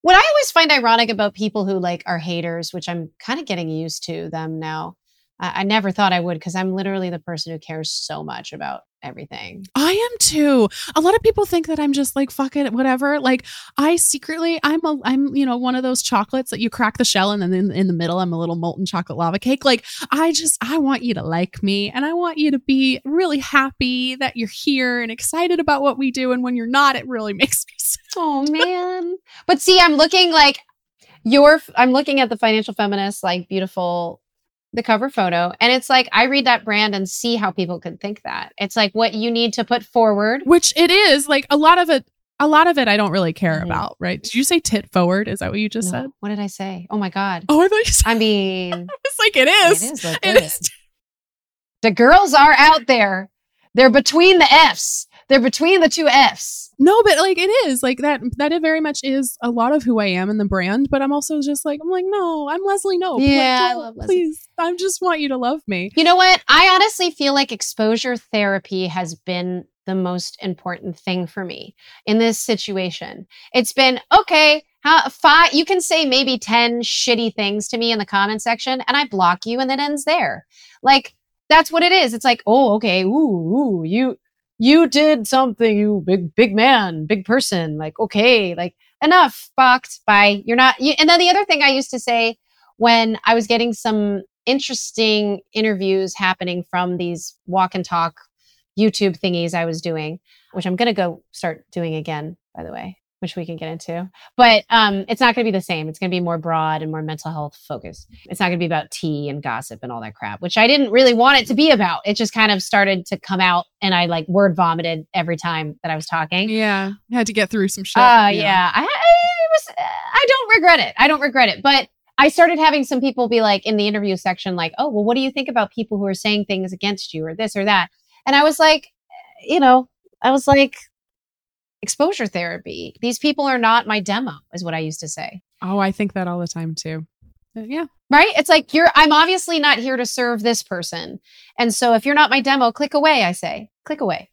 what I always find ironic about people who like are haters, which I'm kind of getting used to them now. I, I never thought I would because I'm literally the person who cares so much about everything. I am too. A lot of people think that I'm just like fuck it, whatever. Like I secretly, I'm a, I'm you know one of those chocolates that you crack the shell and then in, in the middle I'm a little molten chocolate lava cake. Like I just I want you to like me and I want you to be really happy that you're here and excited about what we do. And when you're not, it really makes me sad. Oh man. but see, I'm looking like your I'm looking at the financial feminist, like beautiful the cover photo. And it's like I read that brand and see how people could think that. It's like what you need to put forward. Which it is like a lot of it. A lot of it I don't really care Mhm. about, right? Did you say tit forward? Is that what you just No, said? What did I say? Oh my god. Oh, I thought you said I mean, it's like it is. it is It it is. is. The girls are out there. They're between the F's. They're between the two F's. No, but like it is like that. That it very much is a lot of who I am in the brand. But I'm also just like I'm like no, I'm Leslie. No, Like, Yeah, I don't- love Leslie. Please, I just want you to love me. You know what? I honestly feel like exposure therapy has been the most important thing for me in this situation. It's been okay. How five? You can say maybe ten shitty things to me in the comment section, and I block you, and it ends there. Like that's what it is. It's like, oh, okay, ooh, ooh, you you did something, you big big man, big person. Like okay, like enough, blocked. Bye. You're not. You, and then the other thing I used to say when I was getting some interesting interviews happening from these walk and talk YouTube thingies I was doing, which I'm going to go start doing again, by the way, which we can get into. But um, it's not going to be the same. It's going to be more broad and more mental health focused. It's not going to be about tea and gossip and all that crap, which I didn't really want it to be about. It just kind of started to come out and I like word vomited every time that I was talking. Yeah, I had to get through some shit. Uh, yeah. I, I was. I don't regret it. I don't regret it. But I started having some people be like in the interview section, like, "Oh, well, what do you think about people who are saying things against you or this or that?" And I was like, you know, I was like, exposure therapy. These people are not my demo, is what I used to say. Oh, I think that all the time too. Uh, Yeah. Right? It's like you're. I'm obviously not here to serve this person, and so if you're not my demo, click away. I say, click away.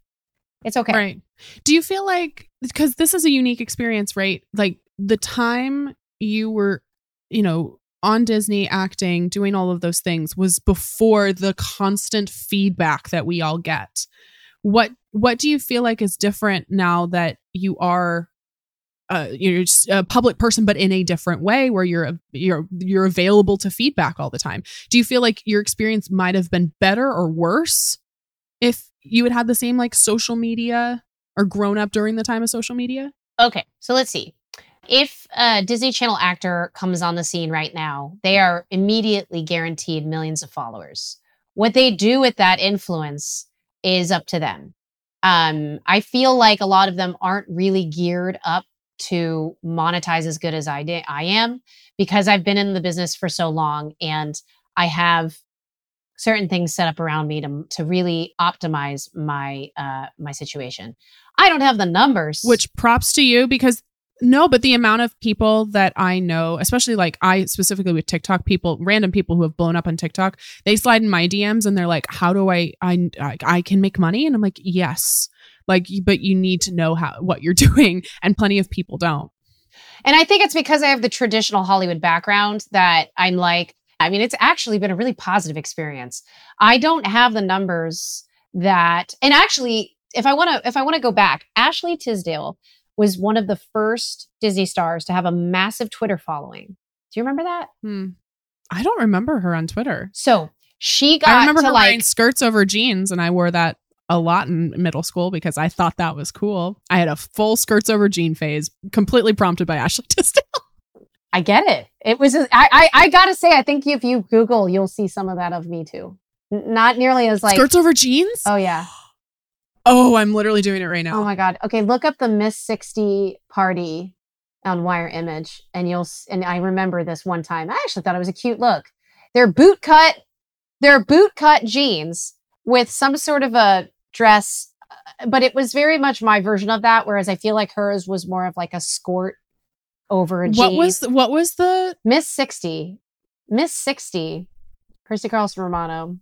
It's okay. Right. Do you feel like because this is a unique experience, right? Like the time you were, you know, on Disney acting, doing all of those things was before the constant feedback that we all get. What what do you feel like is different now that you are uh, you're a public person, but in a different way, where you're you're you're available to feedback all the time. Do you feel like your experience might have been better or worse if you had had the same like social media or grown up during the time of social media? Okay, so let's see. If a Disney Channel actor comes on the scene right now, they are immediately guaranteed millions of followers. What they do with that influence is up to them. Um, I feel like a lot of them aren't really geared up to monetize as good as I did. I am because I've been in the business for so long and I have certain things set up around me to to really optimize my uh my situation. I don't have the numbers. Which props to you because no, but the amount of people that I know, especially like I specifically with TikTok people, random people who have blown up on TikTok, they slide in my DMs and they're like, "How do I I I, can make money?" And I'm like, "Yes." Like, but you need to know how what you're doing, and plenty of people don't. And I think it's because I have the traditional Hollywood background that I'm like, I mean, it's actually been a really positive experience. I don't have the numbers that, and actually, if I want to, if I want to go back, Ashley Tisdale was one of the first Disney stars to have a massive Twitter following. Do you remember that? Hmm. I don't remember her on Twitter. So she got I remember to her like, wearing skirts over jeans, and I wore that a lot in middle school because I thought that was cool. I had a full skirts over jean phase, completely prompted by Ashley Tisdale. I get it. It was, I, I, I gotta say, I think if you Google, you'll see some of that of me too. N- not nearly as like, skirts over jeans? oh yeah. Oh, I'm literally doing it right now. Oh my god. Okay, look up the Miss 60 party on Wire Image and you'll and I remember this one time. I actually thought it was a cute look. They're boot cut they're boot cut jeans with some sort of a dress uh, but it was very much my version of that whereas I feel like hers was more of like a skirt over a jean. what was the, what was the Miss 60? Miss 60. Christy Carlson Romano.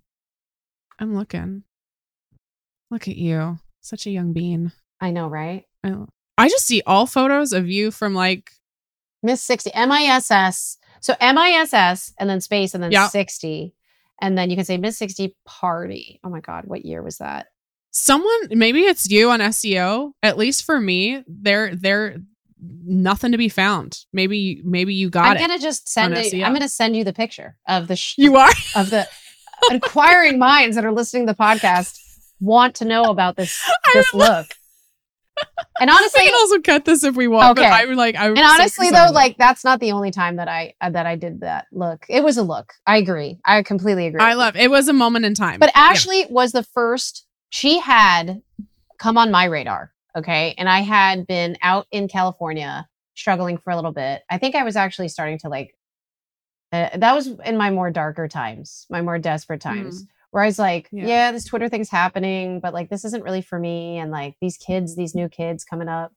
I'm looking. Look at you. Such a young bean. I know, right? I, I just see all photos of you from like Miss 60, M I S S. So M I S S and then space and then Yeah. 60. And then you can say Miss 60 party. Oh my God, what year was that? Someone, maybe it's you on SEO. At least for me, they're they're nothing to be found. Maybe maybe you got it. I'm gonna just send it. I'm gonna send you the picture of the sh- you are. of the inquiring minds that are listening to the podcast want to know about this this look. And We honestly, can also cut this if we want. But Okay. I would like. I and honestly though, like that's not the only time that I uh, that I did that look. It was a look. I agree. I completely agree. I love. It was a moment in time. But Yeah. Ashley was the first. She had come on my radar. Okay, and I had been out in California struggling for a little bit. I think I was actually starting to like. Uh, that was in my more darker times, my more desperate times, where I was like, Yeah. yeah. this Twitter thing's happening, but like this isn't really for me. And like these kids, these new kids coming up,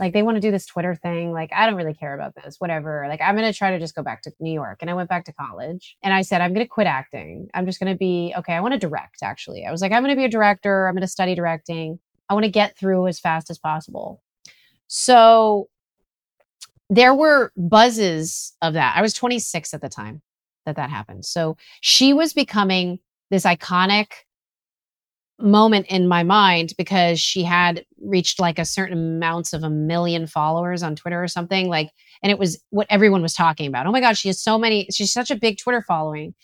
like they want to do this Twitter thing. Like I don't really care about this, whatever. Like I'm going to try to just go back to New York. And I went back to college and I said, I'm going to quit acting. I'm just going to be, okay, I want to direct actually. I was like, I'm going to be a director. I'm going to study directing. I want to get through as fast as possible. So there were buzzes of that. I was 26 at the time that that happened. So she was becoming this iconic moment in my mind because she had reached like a certain amounts of a million followers on Twitter or something like and it was what everyone was talking about. Oh my god, she has so many she's such a big Twitter following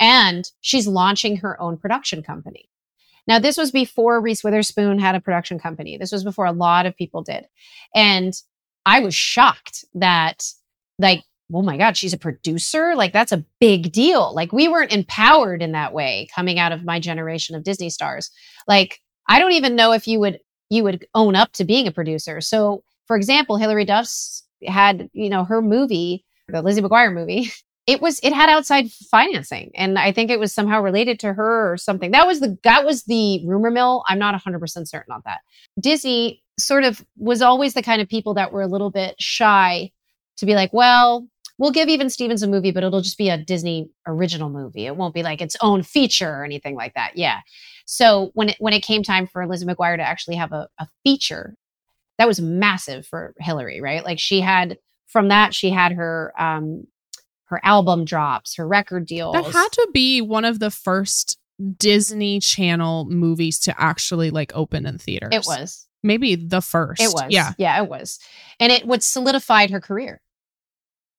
and she's launching her own production company. Now this was before Reese Witherspoon had a production company. This was before a lot of people did. And I was shocked that like oh my god she's a producer? Like that's a big deal. Like we weren't empowered in that way coming out of my generation of disney stars. Like i don't even know if you would you would own up to being a producer. So for example hilary duff's had you know her movie the lizzie mcguire movie it was it had outside financing. And i think it was somehow related to her or something. That was the that was the rumor mill. I'm not 100% certain on that. Disney sort of was always the kind of people that were a little bit shy to be like well we'll give even Stevens a movie, but it'll just be a Disney original movie. It won't be like its own feature or anything like that. Yeah. So when it when it came time for Lizzie McGuire to actually have a, a feature, that was massive for Hilary, right? Like she had from that she had her um her album drops, her record deals. that had to be one of the first Disney Channel movies to actually like open in theaters. it was. maybe the first. It was. Yeah. Yeah, it was. And it would solidified her career.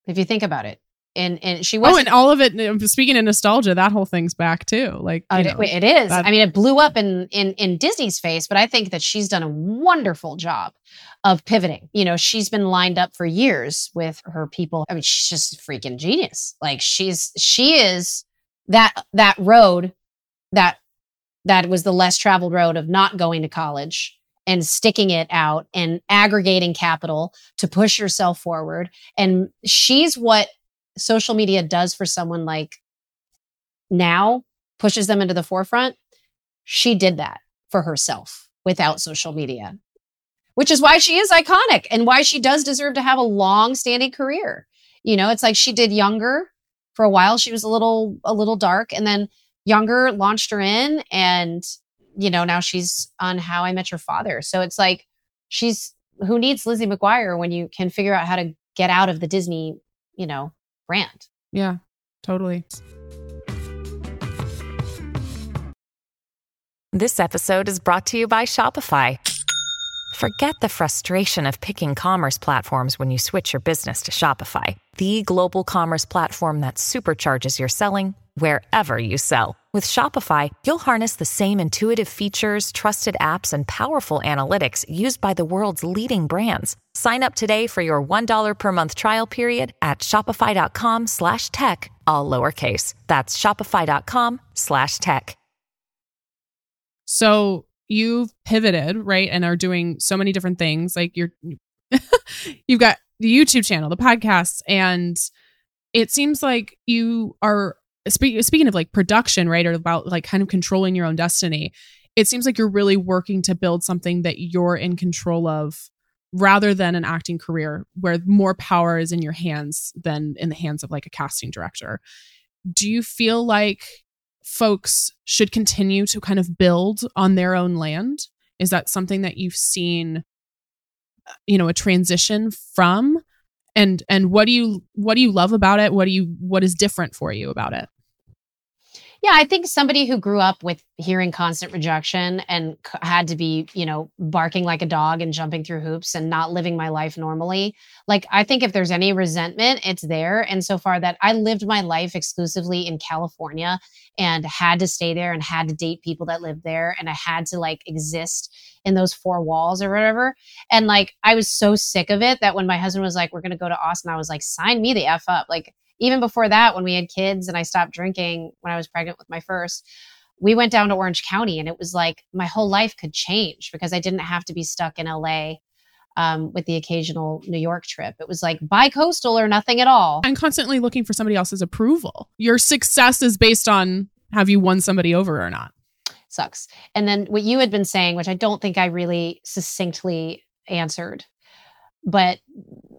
If you think about it. And and she Oh, wasn't and all of it. Speaking of nostalgia, that whole thing's back too. Like, Oh, you know, it is. that- I mean, it blew up in in in Disney's face, but I think that she's done a wonderful job of pivoting. You know, she's been lined up for years with her people. I mean, she's just a freaking genius. Like she's she is that that road that that was the less traveled road of not going to college and sticking it out and aggregating capital to push yourself forward. And she's what social media does for someone like now pushes them into the forefront. She did that for herself without social media, which is why she is iconic and why she does deserve to have a long standing career. You know, it's like she did younger for a while. She was a little, a little dark and then younger launched her in and, you know, now she's on how I met your father. So it's like, she's who needs Lizzie McGuire when you can figure out how to get out of the Disney, you know, brand. yeah, totally. This episode is brought to you by Shopify. Forget the frustration of picking commerce platforms when you switch your business to Shopify, the global commerce platform that supercharges your selling wherever you sell. With Shopify, you'll harness the same intuitive features, trusted apps, and powerful analytics used by the world's leading brands. Sign up today for your $1 per month trial period at shopify.com slash tech, all lowercase. That's shopify.com slash tech. So you've pivoted, right? And are doing so many different things. Like you're, you've got the YouTube channel, the podcasts, and it seems like you are spe- speaking of like production, right? Or about like kind of controlling your own destiny. It seems like you're really working to build something that you're in control of rather than an acting career where more power is in your hands than in the hands of like a casting director. Do you feel like folks should continue to kind of build on their own land? Is that something that you've seen uh, you know a transition from and and what do you what do you love about it? What do you what is different for you about it? Yeah, I think somebody who grew up with hearing constant rejection and c- had to be, you know, barking like a dog and jumping through hoops and not living my life normally. Like, I think if there's any resentment, it's there. And so far that I lived my life exclusively in California and had to stay there and had to date people that lived there and I had to like exist in those four walls or whatever. And like, I was so sick of it that when my husband was like, we're going to go to Austin, I was like, sign me the F up. Like, even before that, when we had kids and I stopped drinking when I was pregnant with my first, we went down to Orange County and it was like my whole life could change because I didn't have to be stuck in LA um, with the occasional New York trip. It was like bi coastal or nothing at all. I'm constantly looking for somebody else's approval. Your success is based on have you won somebody over or not. Sucks. And then what you had been saying, which I don't think I really succinctly answered, but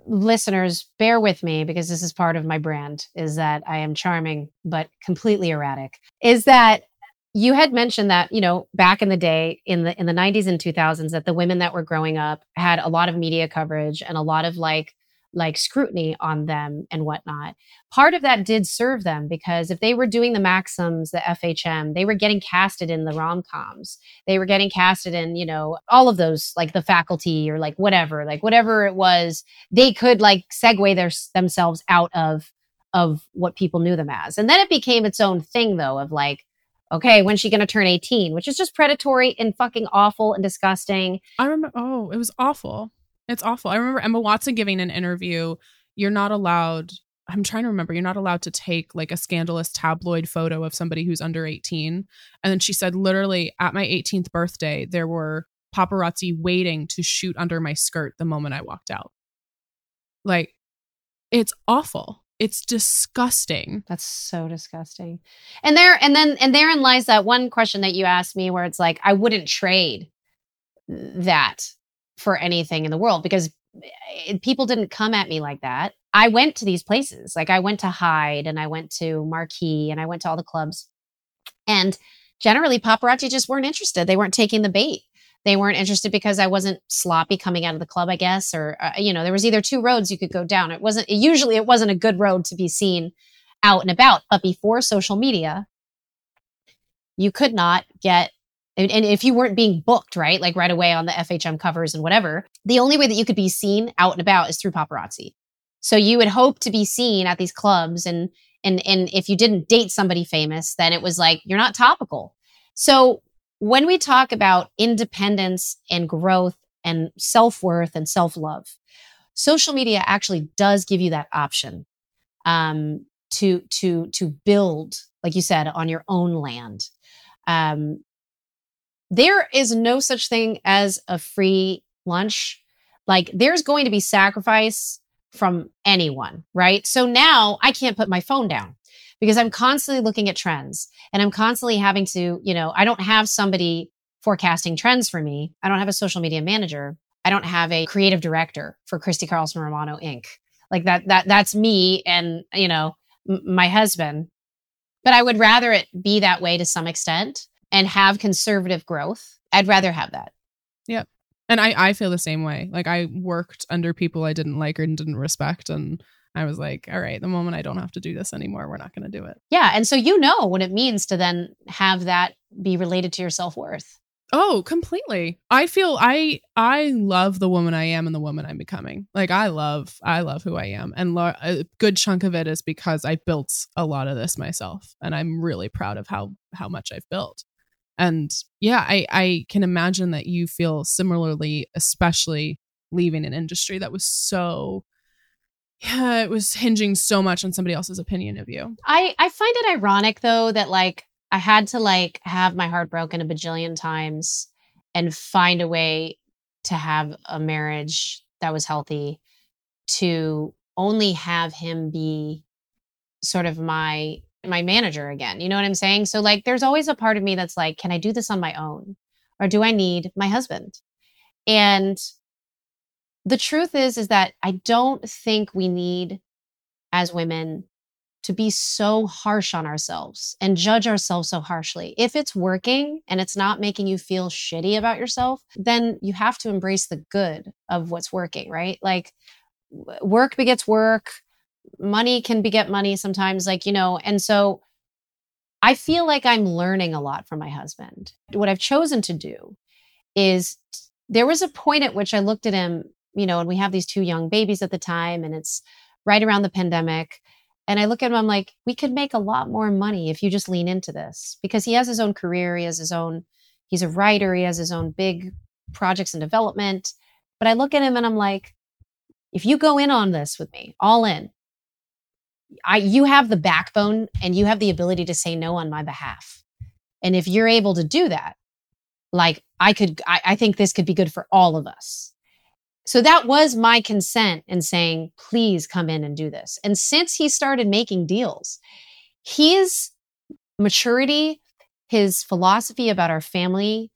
listeners, bear with me because this is part of my brand is that I am charming but completely erratic. Is that you had mentioned that, you know, back in the day in the in the 90s and 2000s that the women that were growing up had a lot of media coverage and a lot of like like scrutiny on them and whatnot. Part of that did serve them because if they were doing the Maxims, the FHM, they were getting casted in the rom coms. They were getting casted in, you know, all of those, like the faculty or like whatever, like whatever it was, they could like segue their, themselves out of of what people knew them as. And then it became its own thing though, of like, okay, when's she going to turn 18? Which is just predatory and fucking awful and disgusting. I remember, oh, it was awful. It's awful. I remember Emma Watson giving an interview. You're not allowed, I'm trying to remember, you're not allowed to take like a scandalous tabloid photo of somebody who's under 18. And then she said, literally, at my 18th birthday, there were paparazzi waiting to shoot under my skirt the moment I walked out. Like, it's awful. It's disgusting. That's so disgusting. And there and then and therein lies that one question that you asked me where it's like I wouldn't trade that for anything in the world because eh, people didn't come at me like that. I went to these places. Like I went to Hyde and I went to Marquee and I went to all the clubs. And generally paparazzi just weren't interested. They weren't taking the bait. They weren't interested because I wasn't sloppy coming out of the club, I guess, or uh, you know, there was either two roads you could go down. It wasn't usually it wasn't a good road to be seen out and about. But before social media, you could not get and, and, if you weren't being booked, right, like right away on the FHM covers and whatever, the only way that you could be seen out and about is through paparazzi. So you would hope to be seen at these clubs, and and and if you didn't date somebody famous, then it was like you're not topical. So when we talk about independence and growth and self worth and self love, social media actually does give you that option um, to to to build, like you said, on your own land. Um, there is no such thing as a free lunch. Like there's going to be sacrifice from anyone, right? So now I can't put my phone down because I'm constantly looking at trends and I'm constantly having to, you know, I don't have somebody forecasting trends for me. I don't have a social media manager. I don't have a creative director for Christy Carlson Romano Inc. Like that, that, that's me and, you know, m- my husband. But I would rather it be that way to some extent and have conservative growth. I'd rather have that. Yep. And I, I feel the same way. Like I worked under people I didn't like or didn't respect. And I was like, all right, the moment I don't have to do this anymore, we're not going to do it. Yeah. And so you know what it means to then have that be related to your self worth. Oh, completely. I feel I I love the woman I am and the woman I'm becoming. Like I love I love who I am, and lo- a good chunk of it is because I built a lot of this myself, and I'm really proud of how how much I've built. And yeah, I I can imagine that you feel similarly, especially leaving an industry that was so yeah, it was hinging so much on somebody else's opinion of you. I I find it ironic though that like I had to like have my heart broken a bajillion times and find a way to have a marriage that was healthy to only have him be sort of my my manager again. You know what I'm saying? So like there's always a part of me that's like can I do this on my own or do I need my husband? And the truth is is that I don't think we need as women to be so harsh on ourselves and judge ourselves so harshly. If it's working and it's not making you feel shitty about yourself, then you have to embrace the good of what's working, right? Like work begets work, money can beget money sometimes, like, you know, and so I feel like I'm learning a lot from my husband. What I've chosen to do is there was a point at which I looked at him, you know, and we have these two young babies at the time, and it's right around the pandemic. And I look at him, I'm like, we could make a lot more money if you just lean into this because he has his own career. He has his own, he's a writer, he has his own big projects and development. But I look at him and I'm like, if you go in on this with me, all in, I you have the backbone and you have the ability to say no on my behalf. And if you're able to do that, like I could, I, I think this could be good for all of us. So that was my consent in saying, please come in and do this. And since he started making deals, his maturity, his philosophy about our family,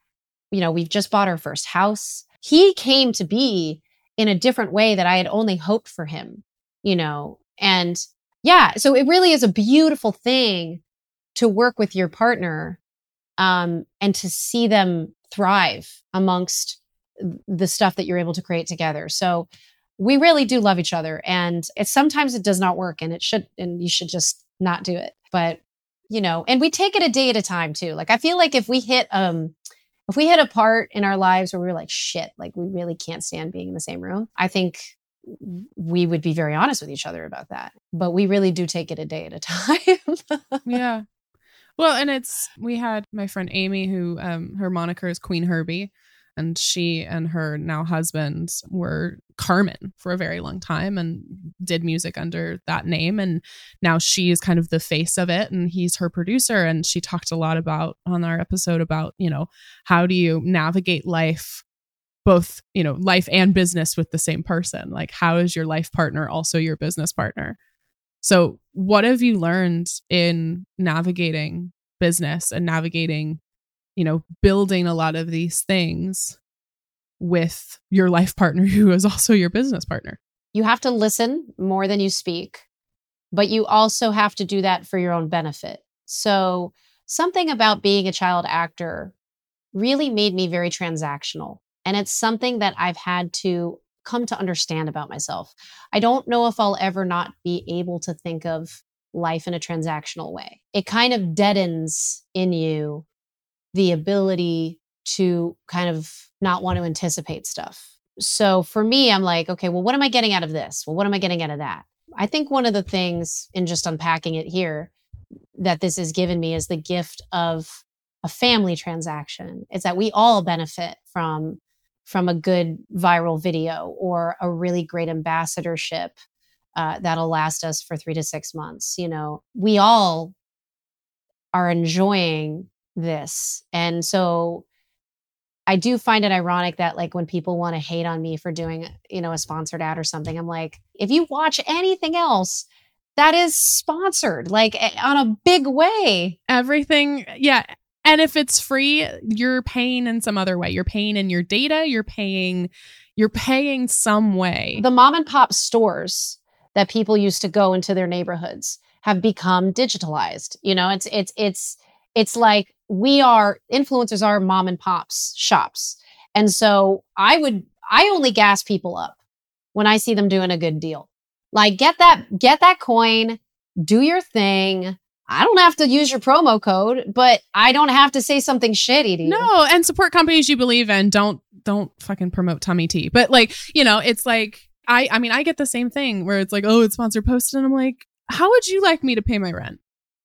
you know, we've just bought our first house. He came to be in a different way that I had only hoped for him, you know, and yeah, so it really is a beautiful thing to work with your partner um, and to see them thrive amongst the stuff that you're able to create together. So we really do love each other and it's sometimes it does not work and it should and you should just not do it. But you know, and we take it a day at a time too. Like I feel like if we hit um if we hit a part in our lives where we're like shit, like we really can't stand being in the same room, I think we would be very honest with each other about that. But we really do take it a day at a time. yeah. Well, and it's we had my friend Amy who um her moniker is Qveen Herby and she and her now husband were Karmin for a very long time and did music under that name and now she is kind of the face of it and he's her producer and she talked a lot about on our episode about, you know, how do you navigate life both you know life and business with the same person. Like how is your life partner also your business partner? So what have you learned in navigating business and navigating you know building a lot of these things with your life partner who is also your business partner? You have to listen more than you speak but you also have to do that for your own benefit. So something about being a child actor really made me very transactional and it's something that I've had to come to understand about myself. I don't know if I'll ever not be able to think of life in a transactional way. It kind of deadens in you the ability to kind of not want to anticipate stuff. So for me, I'm like, okay, well, what am I getting out of this? Well, what am I getting out of that? I think one of the things in just unpacking it here that this has given me is the gift of a family transaction. It's that we all benefit from from a good viral video or a really great ambassadorship uh, that'll last us for three to six months. You know, we all are enjoying this. And so I do find it ironic that like when people want to hate on me for doing, you know, a sponsored ad or something, I'm like, if you watch anything else, that is sponsored like on a big way. Everything, yeah, and if it's free, you're paying in some other way. You're paying in your data, you're paying you're paying some way. The mom and pop stores that people used to go into their neighborhoods have become digitalized. You know, it's it's it's it's like we are influencers are mom and pops shops. And so I would I only gas people up when I see them doing a good deal. Like get that get that coin, do your thing, I don't have to use your promo code, but I don't have to say something shitty to you. No, and support companies you believe in. Don't don't fucking promote tummy tea. But like, you know, it's like I I mean, I get the same thing where it's like, oh, it's sponsored posted, and I'm like, how would you like me to pay my rent?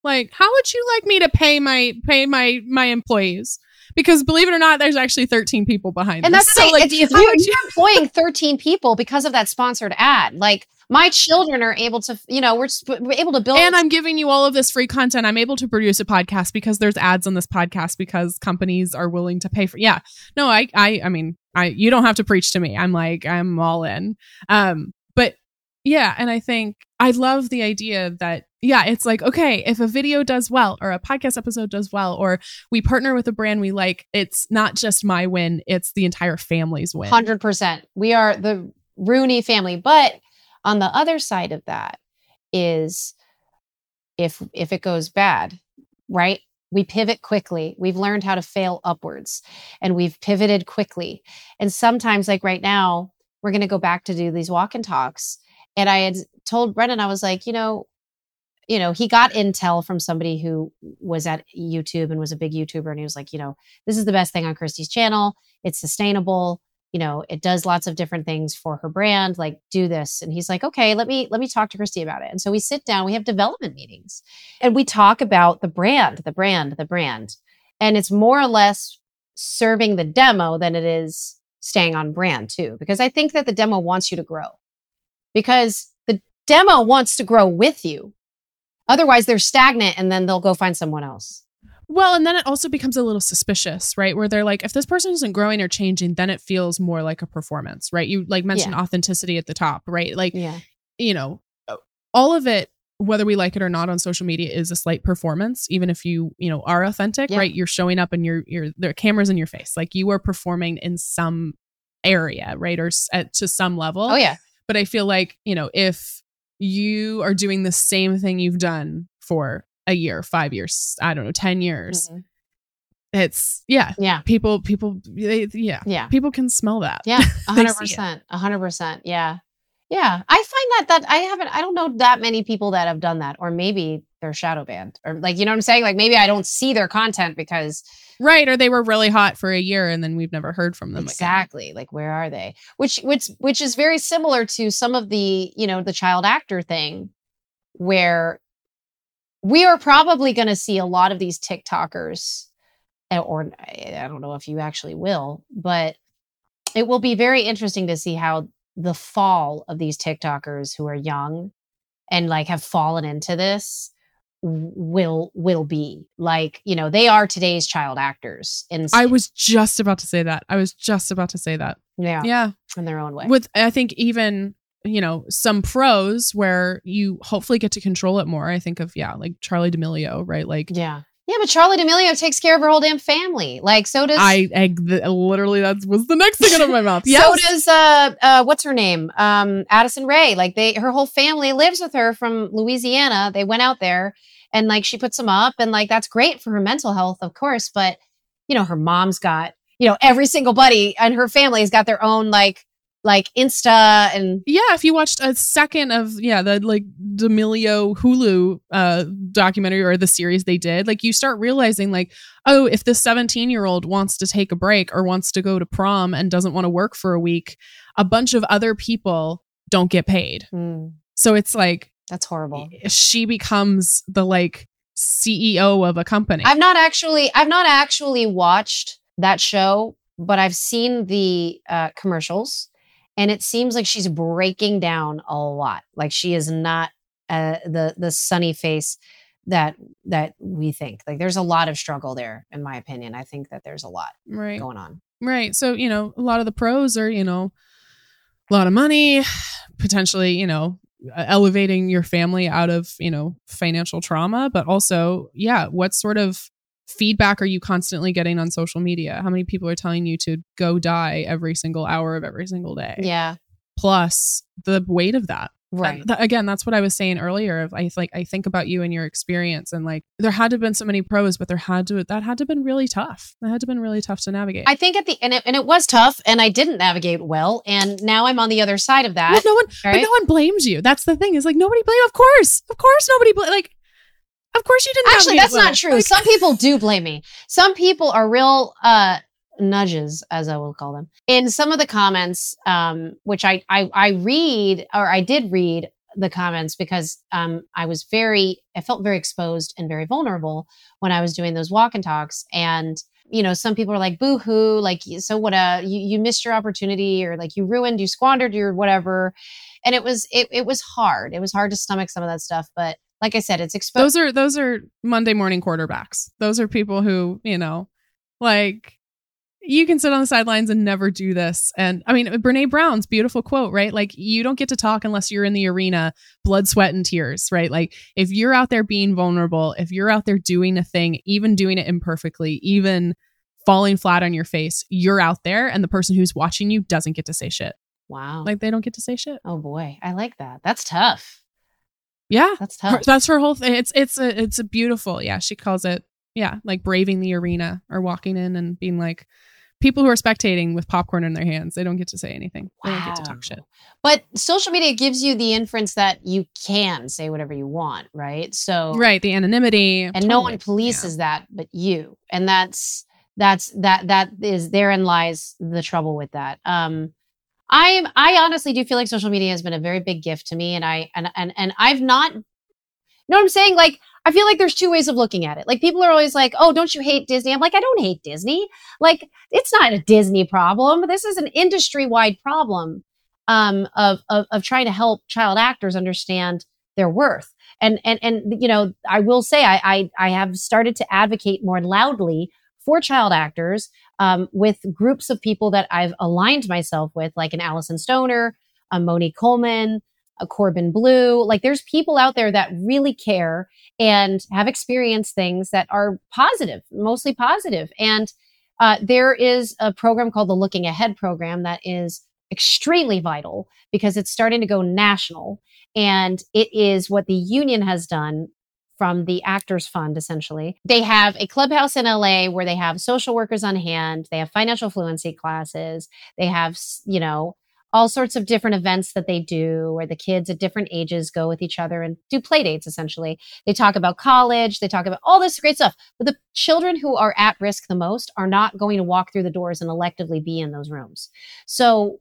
Like, how would you like me to pay my pay my my employees? Because believe it or not, there's actually 13 people behind. And this. that's so, like, if you, you're employing 13 people because of that sponsored ad, like my children are able to you know we're, we're, able to build and i'm giving you all of this free content. I'm able to produce a podcast because there's ads on this podcast because companies are willing to pay for yeah. No i i i mean i you don't have to preach to me. I'm like i'm all in. Um but yeah and i think i love the idea that yeah it's like okay if a video does well or a podcast episode does well or we partner with a brand we like it's not just my win it's the entire family's win. 100% we are the rooney family. But on the other side of that is if if it goes bad, right? We pivot quickly. We've learned how to fail upwards and we've pivoted quickly. And sometimes like right now, we're going to go back to do these walk and talks. And I had told Brendan I was like, you know, you know, he got intel from somebody who was at YouTube and was a big YouTuber. And he was like, you know, this is the best thing on Christy's channel. It's sustainable. You know, it does lots of different things for her brand. Like, do this. And he's like, okay, let me let me talk to Christy about it. And so we sit down, we have development meetings, and we talk about the brand, the brand, the brand. And it's more or less serving the demo than it is staying on brand too. Because I think that the demo wants you to grow. Because the demo wants to grow with you Otherwise, they're stagnant and then they'll go find someone else. Well, and then it also becomes a little suspicious, right? Where they're like, if this person isn't growing or changing, then it feels more like a performance, right? You like mentioned yeah. authenticity at the top, right? Like, yeah. you know, all of it, whether we like it or not on social media is a slight performance, even if you, you know, are authentic, yeah. right? You're showing up and you're, you're, there are cameras in your face. Like you are performing in some area, right? Or at, to some level. Oh, yeah. But I feel like, you know, if you are doing the same thing you've done for a year, five years, I don't know, 10 years. Mm-hmm. It's yeah. Yeah. People, people, they, yeah. Yeah. People can smell that. Yeah. Hundred percent. A hundred percent. Yeah. Yeah. I find that, that I haven't, I don't know that many people that have done that, or maybe they're shadow banned or like, you know what I'm saying? Like maybe I don't see their content because Right. Or they were really hot for a year and then we've never heard from them. Exactly. Again. Like where are they? Which which which is very similar to some of the, you know, the child actor thing where we are probably going to see a lot of these TikTokers eh, or I don't know if you actually will, but it will be very interesting to see how the fall of these TikTokers who are young and like have fallen into this will will be. Like you know they are today's child actors and i was just about to say that. I was just about to say that. Yeah. Yeah. In their own way. With i think even you know some pros where you hopefully get to control it more i think of yeah like charli d'amelio right like yeah yeah, but Charli D'Amelio takes care of her whole damn family. Like so does I. I the, literally that was the next thing out of my mouth. Yes. So does uh, uh, what's her name? Um, Addison Rae. Like they, her whole family lives with her from Louisiana. They went out there and like she puts them up and like that's great for her mental health of course but you know her mom's got you know every single buddy and her family has got their own like like Insta and yeah, if you watched a second of yeah the like D'Amelio Hulu uh documentary or the series they did, like you start realizing like oh if this 17 year old wants to take a break or wants to go to prom and doesn't want to work for a week, a bunch of other people don't get paid. Mm. So it's like that's horrible. She becomes the like CEO of a company. I've not actually I've not actually watched that show, but I've seen the uh, commercials and it seems like she's breaking down a lot. Like she is not uh, the the sunny face that that we think. Like there's a lot of struggle there in my opinion. I think that there's a lot right. going on. Right. So, you know, a lot of the pros are, you know, a lot of money, potentially, you know, elevating your family out of you know financial trauma but also yeah what sort of feedback are you constantly getting on social media? How many people are telling you to go die every single hour of every single day? Yeah. Plus the weight of that. Right. th- again that's what i was saying earlier of i like i think about you and your experience and like there had to have been so many pros but there had to that had to have been really tough. That had to have been really tough to navigate. I think at the and it, and it was tough and i didn't navigate well and now i'm on the other side of that. Well, no one right? but no one blames you. That's the thing. Is like nobody blame of course of course nobody bl- like of course you didn't actually that's not true like, some people do blame me some people are real uh nudges, as I will call them, in some of the comments, um, which I, I I read or I did read the comments because um, I was very, I felt very exposed and very vulnerable when I was doing those walk and talks. And, you know, some people are like, boo hoo, like, so what, uh, you, you missed your opportunity or like you ruined, you squandered your whatever. And it was, it, it was hard. It was hard to stomach some of that stuff. But like I said, it's exposed. Those are, those are Monday morning quarterbacks. Those are people who, you know, like you can sit on the sidelines and never do this. And I mean, Brene Brown's beautiful quote, right? Like, you don't get to talk unless you're in the arena, blood, sweat, and tears, right? Like, if you're out there being vulnerable, if you're out there doing a thing, even doing it imperfectly, even falling flat on your face, you're out there, and the person who's watching you doesn't get to say shit. Wow. Like, they don't get to say shit. Oh boy. I like that. That's tough. Yeah. That's tough. Her, that's her whole thing. It's, it's a, it's a beautiful, yeah. She calls it, yeah, like braving the arena or walking in and being like, people who are spectating with popcorn in their hands. They don't get to say anything. They don't get to talk shit. But social media gives you the inference that you can say whatever you want, right? So Right. The anonymity. and no one Totally. polices that but you and that's that's that that is therein lies the trouble with that um i'm i honestly do feel like social media has been a very big gift to me and i and and, and i've not you know what i'm saying? Like i feel like there's two ways of looking at it. Like people are always like oh don't you hate disney? I'm like i don't hate disney. Like it's not a disney problem. This is an industry wide problem um of, of of trying to help child actors understand their worth. And and and you know i will say i i, I have started to advocate more loudly for child actors um, with groups of people that i've aligned myself with like an alyson stoner a monique coleman a corbin bleu like there's people out there that really care and have experienced things that are positive mostly positive. positive and uh, there is a program called the looking ahead program that is extremely vital because it's starting to go national and it is what the union has done from the Actors Fund, essentially. They have a clubhouse in LA where they have social workers on hand, they have financial fluency classes, they have, you know, all sorts of different events that they do where the kids at different ages go with each other and do play dates essentially. They talk about college, they talk about all this great stuff. But the children who are at risk the most are not going to walk through the doors and electively be in those rooms. So,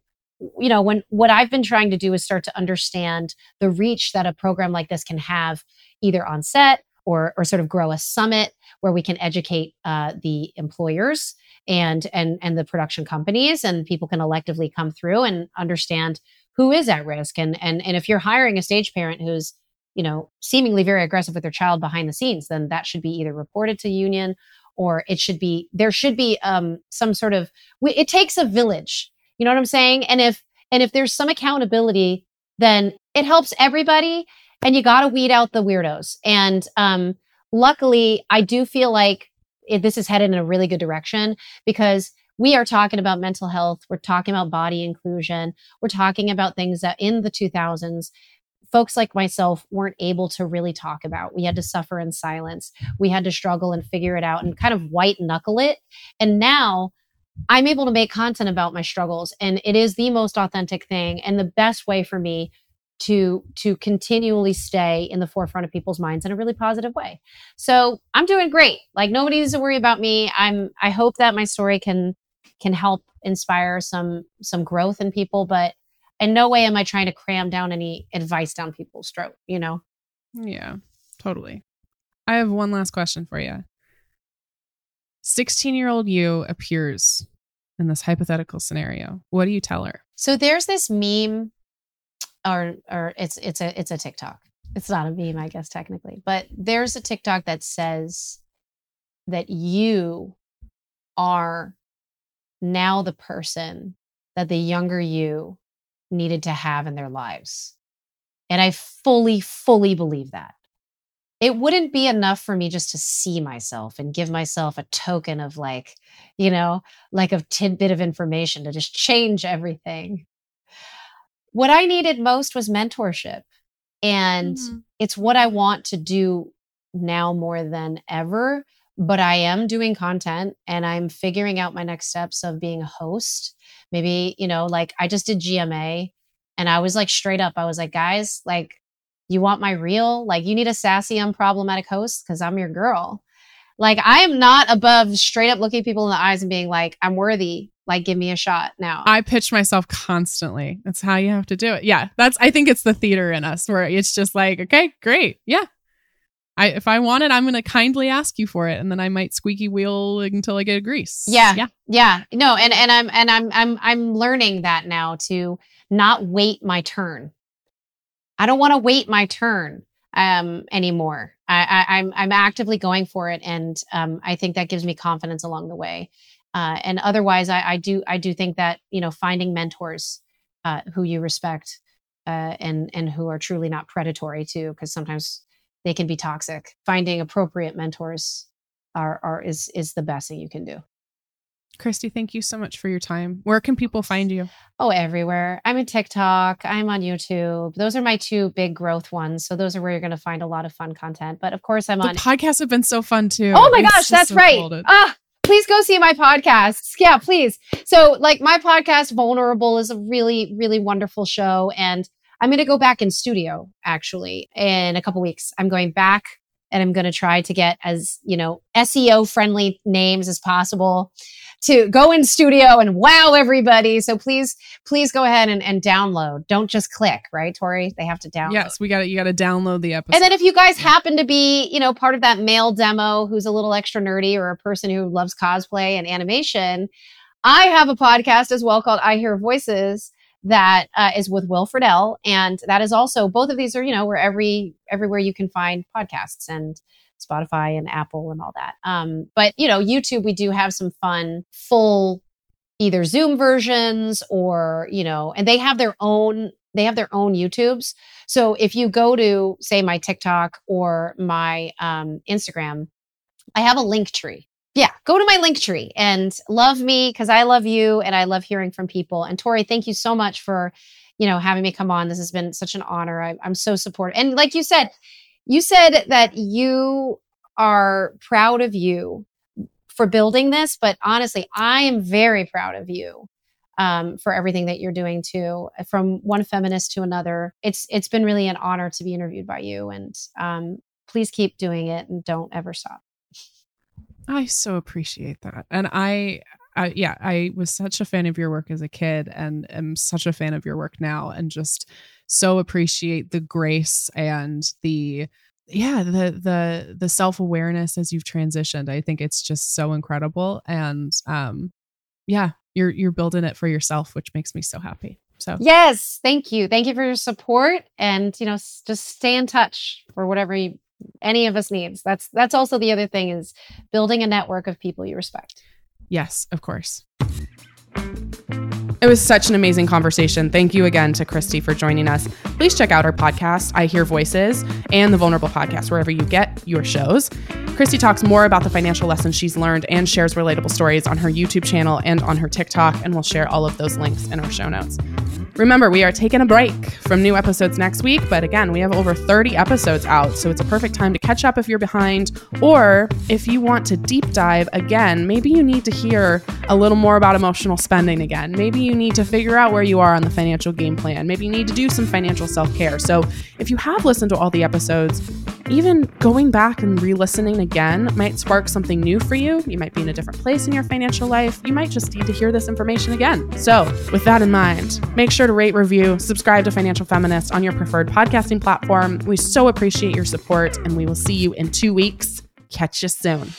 you know, when what I've been trying to do is start to understand the reach that a program like this can have either on set or, or sort of grow a summit where we can educate uh, the employers and and and the production companies and people can electively come through and understand who is at risk. And and and if you're hiring a stage parent who's you know seemingly very aggressive with their child behind the scenes then that should be either reported to union or it should be there should be um some sort of it takes a village. You know what i'm saying? And if and if there's some accountability then it helps everybody and you got to weed out the weirdos. And um luckily i do feel like it, this is headed in a really good direction because we are talking about mental health we're talking about body inclusion we're talking about things that in the 2000s folks like myself weren't able to really talk about. We had to suffer in silence. We had to struggle and figure it out and kind of white knuckle it. And now i'm able to make content about my struggles and it is the most authentic thing. And the best way for me to to continually stay in the forefront of people's minds in a really positive way so i'm doing great like nobody needs to worry about me i'm i hope that my story can can help inspire some some growth in people but in no way am i trying to cram down any advice down people's throat you know Yeah, totally. I have one last question for you. 16 year old you appears in this hypothetical scenario. What do you tell her? so there's this meme or or it's it's a it's a tiktok. It's not a meme i guess technically but there's a tiktok that says that you are now the person that the younger you needed to have in their lives. And i fully fully believe that. It wouldn't be enough for me just to see myself and give myself a token of like you know like a tidbit of information to just change everything what I needed most was mentorship. And mm-hmm. it's what I want to do now more than ever. But I am doing content and I'm figuring out my next steps of being a host. Maybe, you know, like I just did GMA and I was like straight up, I was like, guys, like, you want my real? Like, you need a sassy, unproblematic host because I'm your girl. Like, I am not above straight up looking people in the eyes and being like, I'm worthy. Like, give me a shot now. I pitch myself constantly. That's how you have to do it. Yeah, that's. I think it's the theater in us where it's just like, okay, great, yeah. I if I want it, I'm going to kindly ask you for it, and then I might squeaky wheel until I get a grease. Yeah. yeah. Yeah. No, and and I'm and I'm I'm I'm learning that now to not wait my turn. I don't want to wait my turn um anymore. I, I I'm I'm actively going for it and um I think that gives me confidence along the way. Uh and otherwise I, I do I do think that, you know, finding mentors uh who you respect uh and and who are truly not predatory too, because sometimes they can be toxic. Finding appropriate mentors are are is is the best thing you can do. Christy, thank you so much for your time. Where can people find you? Oh, everywhere. I'm in TikTok. I'm on YouTube. Those are my two big growth ones. So those are where you're going to find a lot of fun content. But of course, I'm The on. podcasts have been so fun too. Oh my It's gosh, that's so right. Ah, please go see my podcasts. Yeah, please. So, like, my podcast, Vulnerable, is a really, really wonderful show. And I'm going to go back in studio actually in a couple weeks. I'm going back and I'm going to try to get as, you know, SEO friendly names as possible to go in studio and wow everybody. So please, please go ahead and, and download. Don't just click, right, Tori? They have to download. Yes, we got to You got to download the episode. And then if you guys happen to be, you know, part of that male demo who's a little extra nerdy or a person who loves cosplay and animation, I have a podcast as well called I Hear Voices that uh, is with Will Friedle, and that is also both of these are you know where every everywhere you can find podcasts and Spotify and Apple and all that. Um, but you know, YouTube, we do have some fun full either Zoom versions or you know, and they have their own they have their own YouTubes. So if you go to say my TikTok or my um, Instagram, I have a link tree yeah, go to my link tree and love me because I love you and I love hearing from people. And Tori, thank you so much for, you know, having me come on. This has been such an honor. I, I'm so supportive. And like you said, you said that you are proud of you for building this, but honestly, I am very proud of you um, for everything that you're doing too. From one feminist to another, it's it's been really an honor to be interviewed by you, and um, please keep doing it and don't ever stop. I so appreciate that. And I, I, yeah, I was such a fan of your work as a kid and am such a fan of your work now and just so appreciate the grace and the yeah, the the the self-awareness as you've transitioned. I think it's just so incredible and um yeah, you're you're building it for yourself, which makes me so happy. So Yes, thank you. Thank you for your support and you know, just stay in touch for whatever you any of us needs. That's that's also the other thing is building a network of people you respect. Yes, of course. It was such an amazing conversation. Thank you again to Christy for joining us. Please check out our podcast, I Hear Voices, and the Vulnerable Podcast, wherever you get your shows. Christy talks more about the financial lessons she's learned and shares relatable stories on her YouTube channel and on her TikTok, and we'll share all of those links in our show notes. Remember, we are taking a break from new episodes next week, but again, we have over 30 episodes out, so it's a perfect time to catch up if you're behind, or if you want to deep dive again, maybe you need to hear a little more about emotional spending again. Maybe you need to figure out where you are on the financial game plan. Maybe you need to do some financial self care. So if you have listened to all the episodes, even going back and re listening again might spark something new for you. You might be in a different place in your financial life. You might just need to hear this information again. So, with that in mind, make sure to rate, review, subscribe to Financial Feminist on your preferred podcasting platform. We so appreciate your support, and we will see you in two weeks. Catch you soon.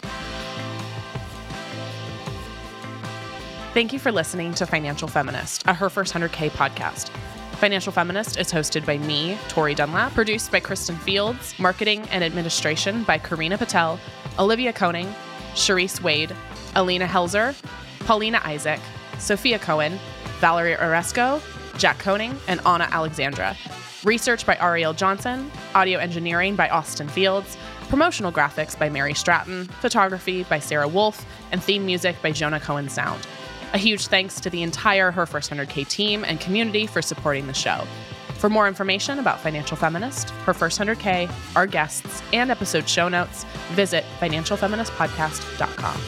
Thank you for listening to Financial Feminist, a Her First 100K podcast. Financial Feminist is hosted by me, Tori Dunlap, produced by Kristen Fields, marketing and administration by Karina Patel, Olivia Koning, Sharice Wade, Alina Helzer, Paulina Isaac, Sophia Cohen, Valerie Oresco, Jack Koning, and Anna Alexandra. Research by Ariel Johnson, audio engineering by Austin Fields, promotional graphics by Mary Stratton, photography by Sarah Wolf, and theme music by Jonah Cohen Sound. A huge thanks to the entire Her First 100K team and community for supporting the show. For more information about Financial Feminist, Her First 100K, our guests, and episode show notes, visit financialfeministpodcast.com.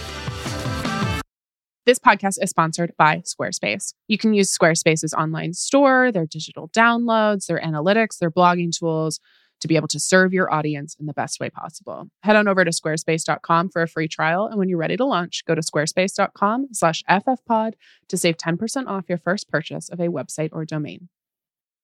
This podcast is sponsored by Squarespace. You can use Squarespace's online store, their digital downloads, their analytics, their blogging tools to be able to serve your audience in the best way possible. Head on over to squarespace.com for a free trial. And when you're ready to launch, go to squarespace.com slash ffpod to save 10% off your first purchase of a website or domain.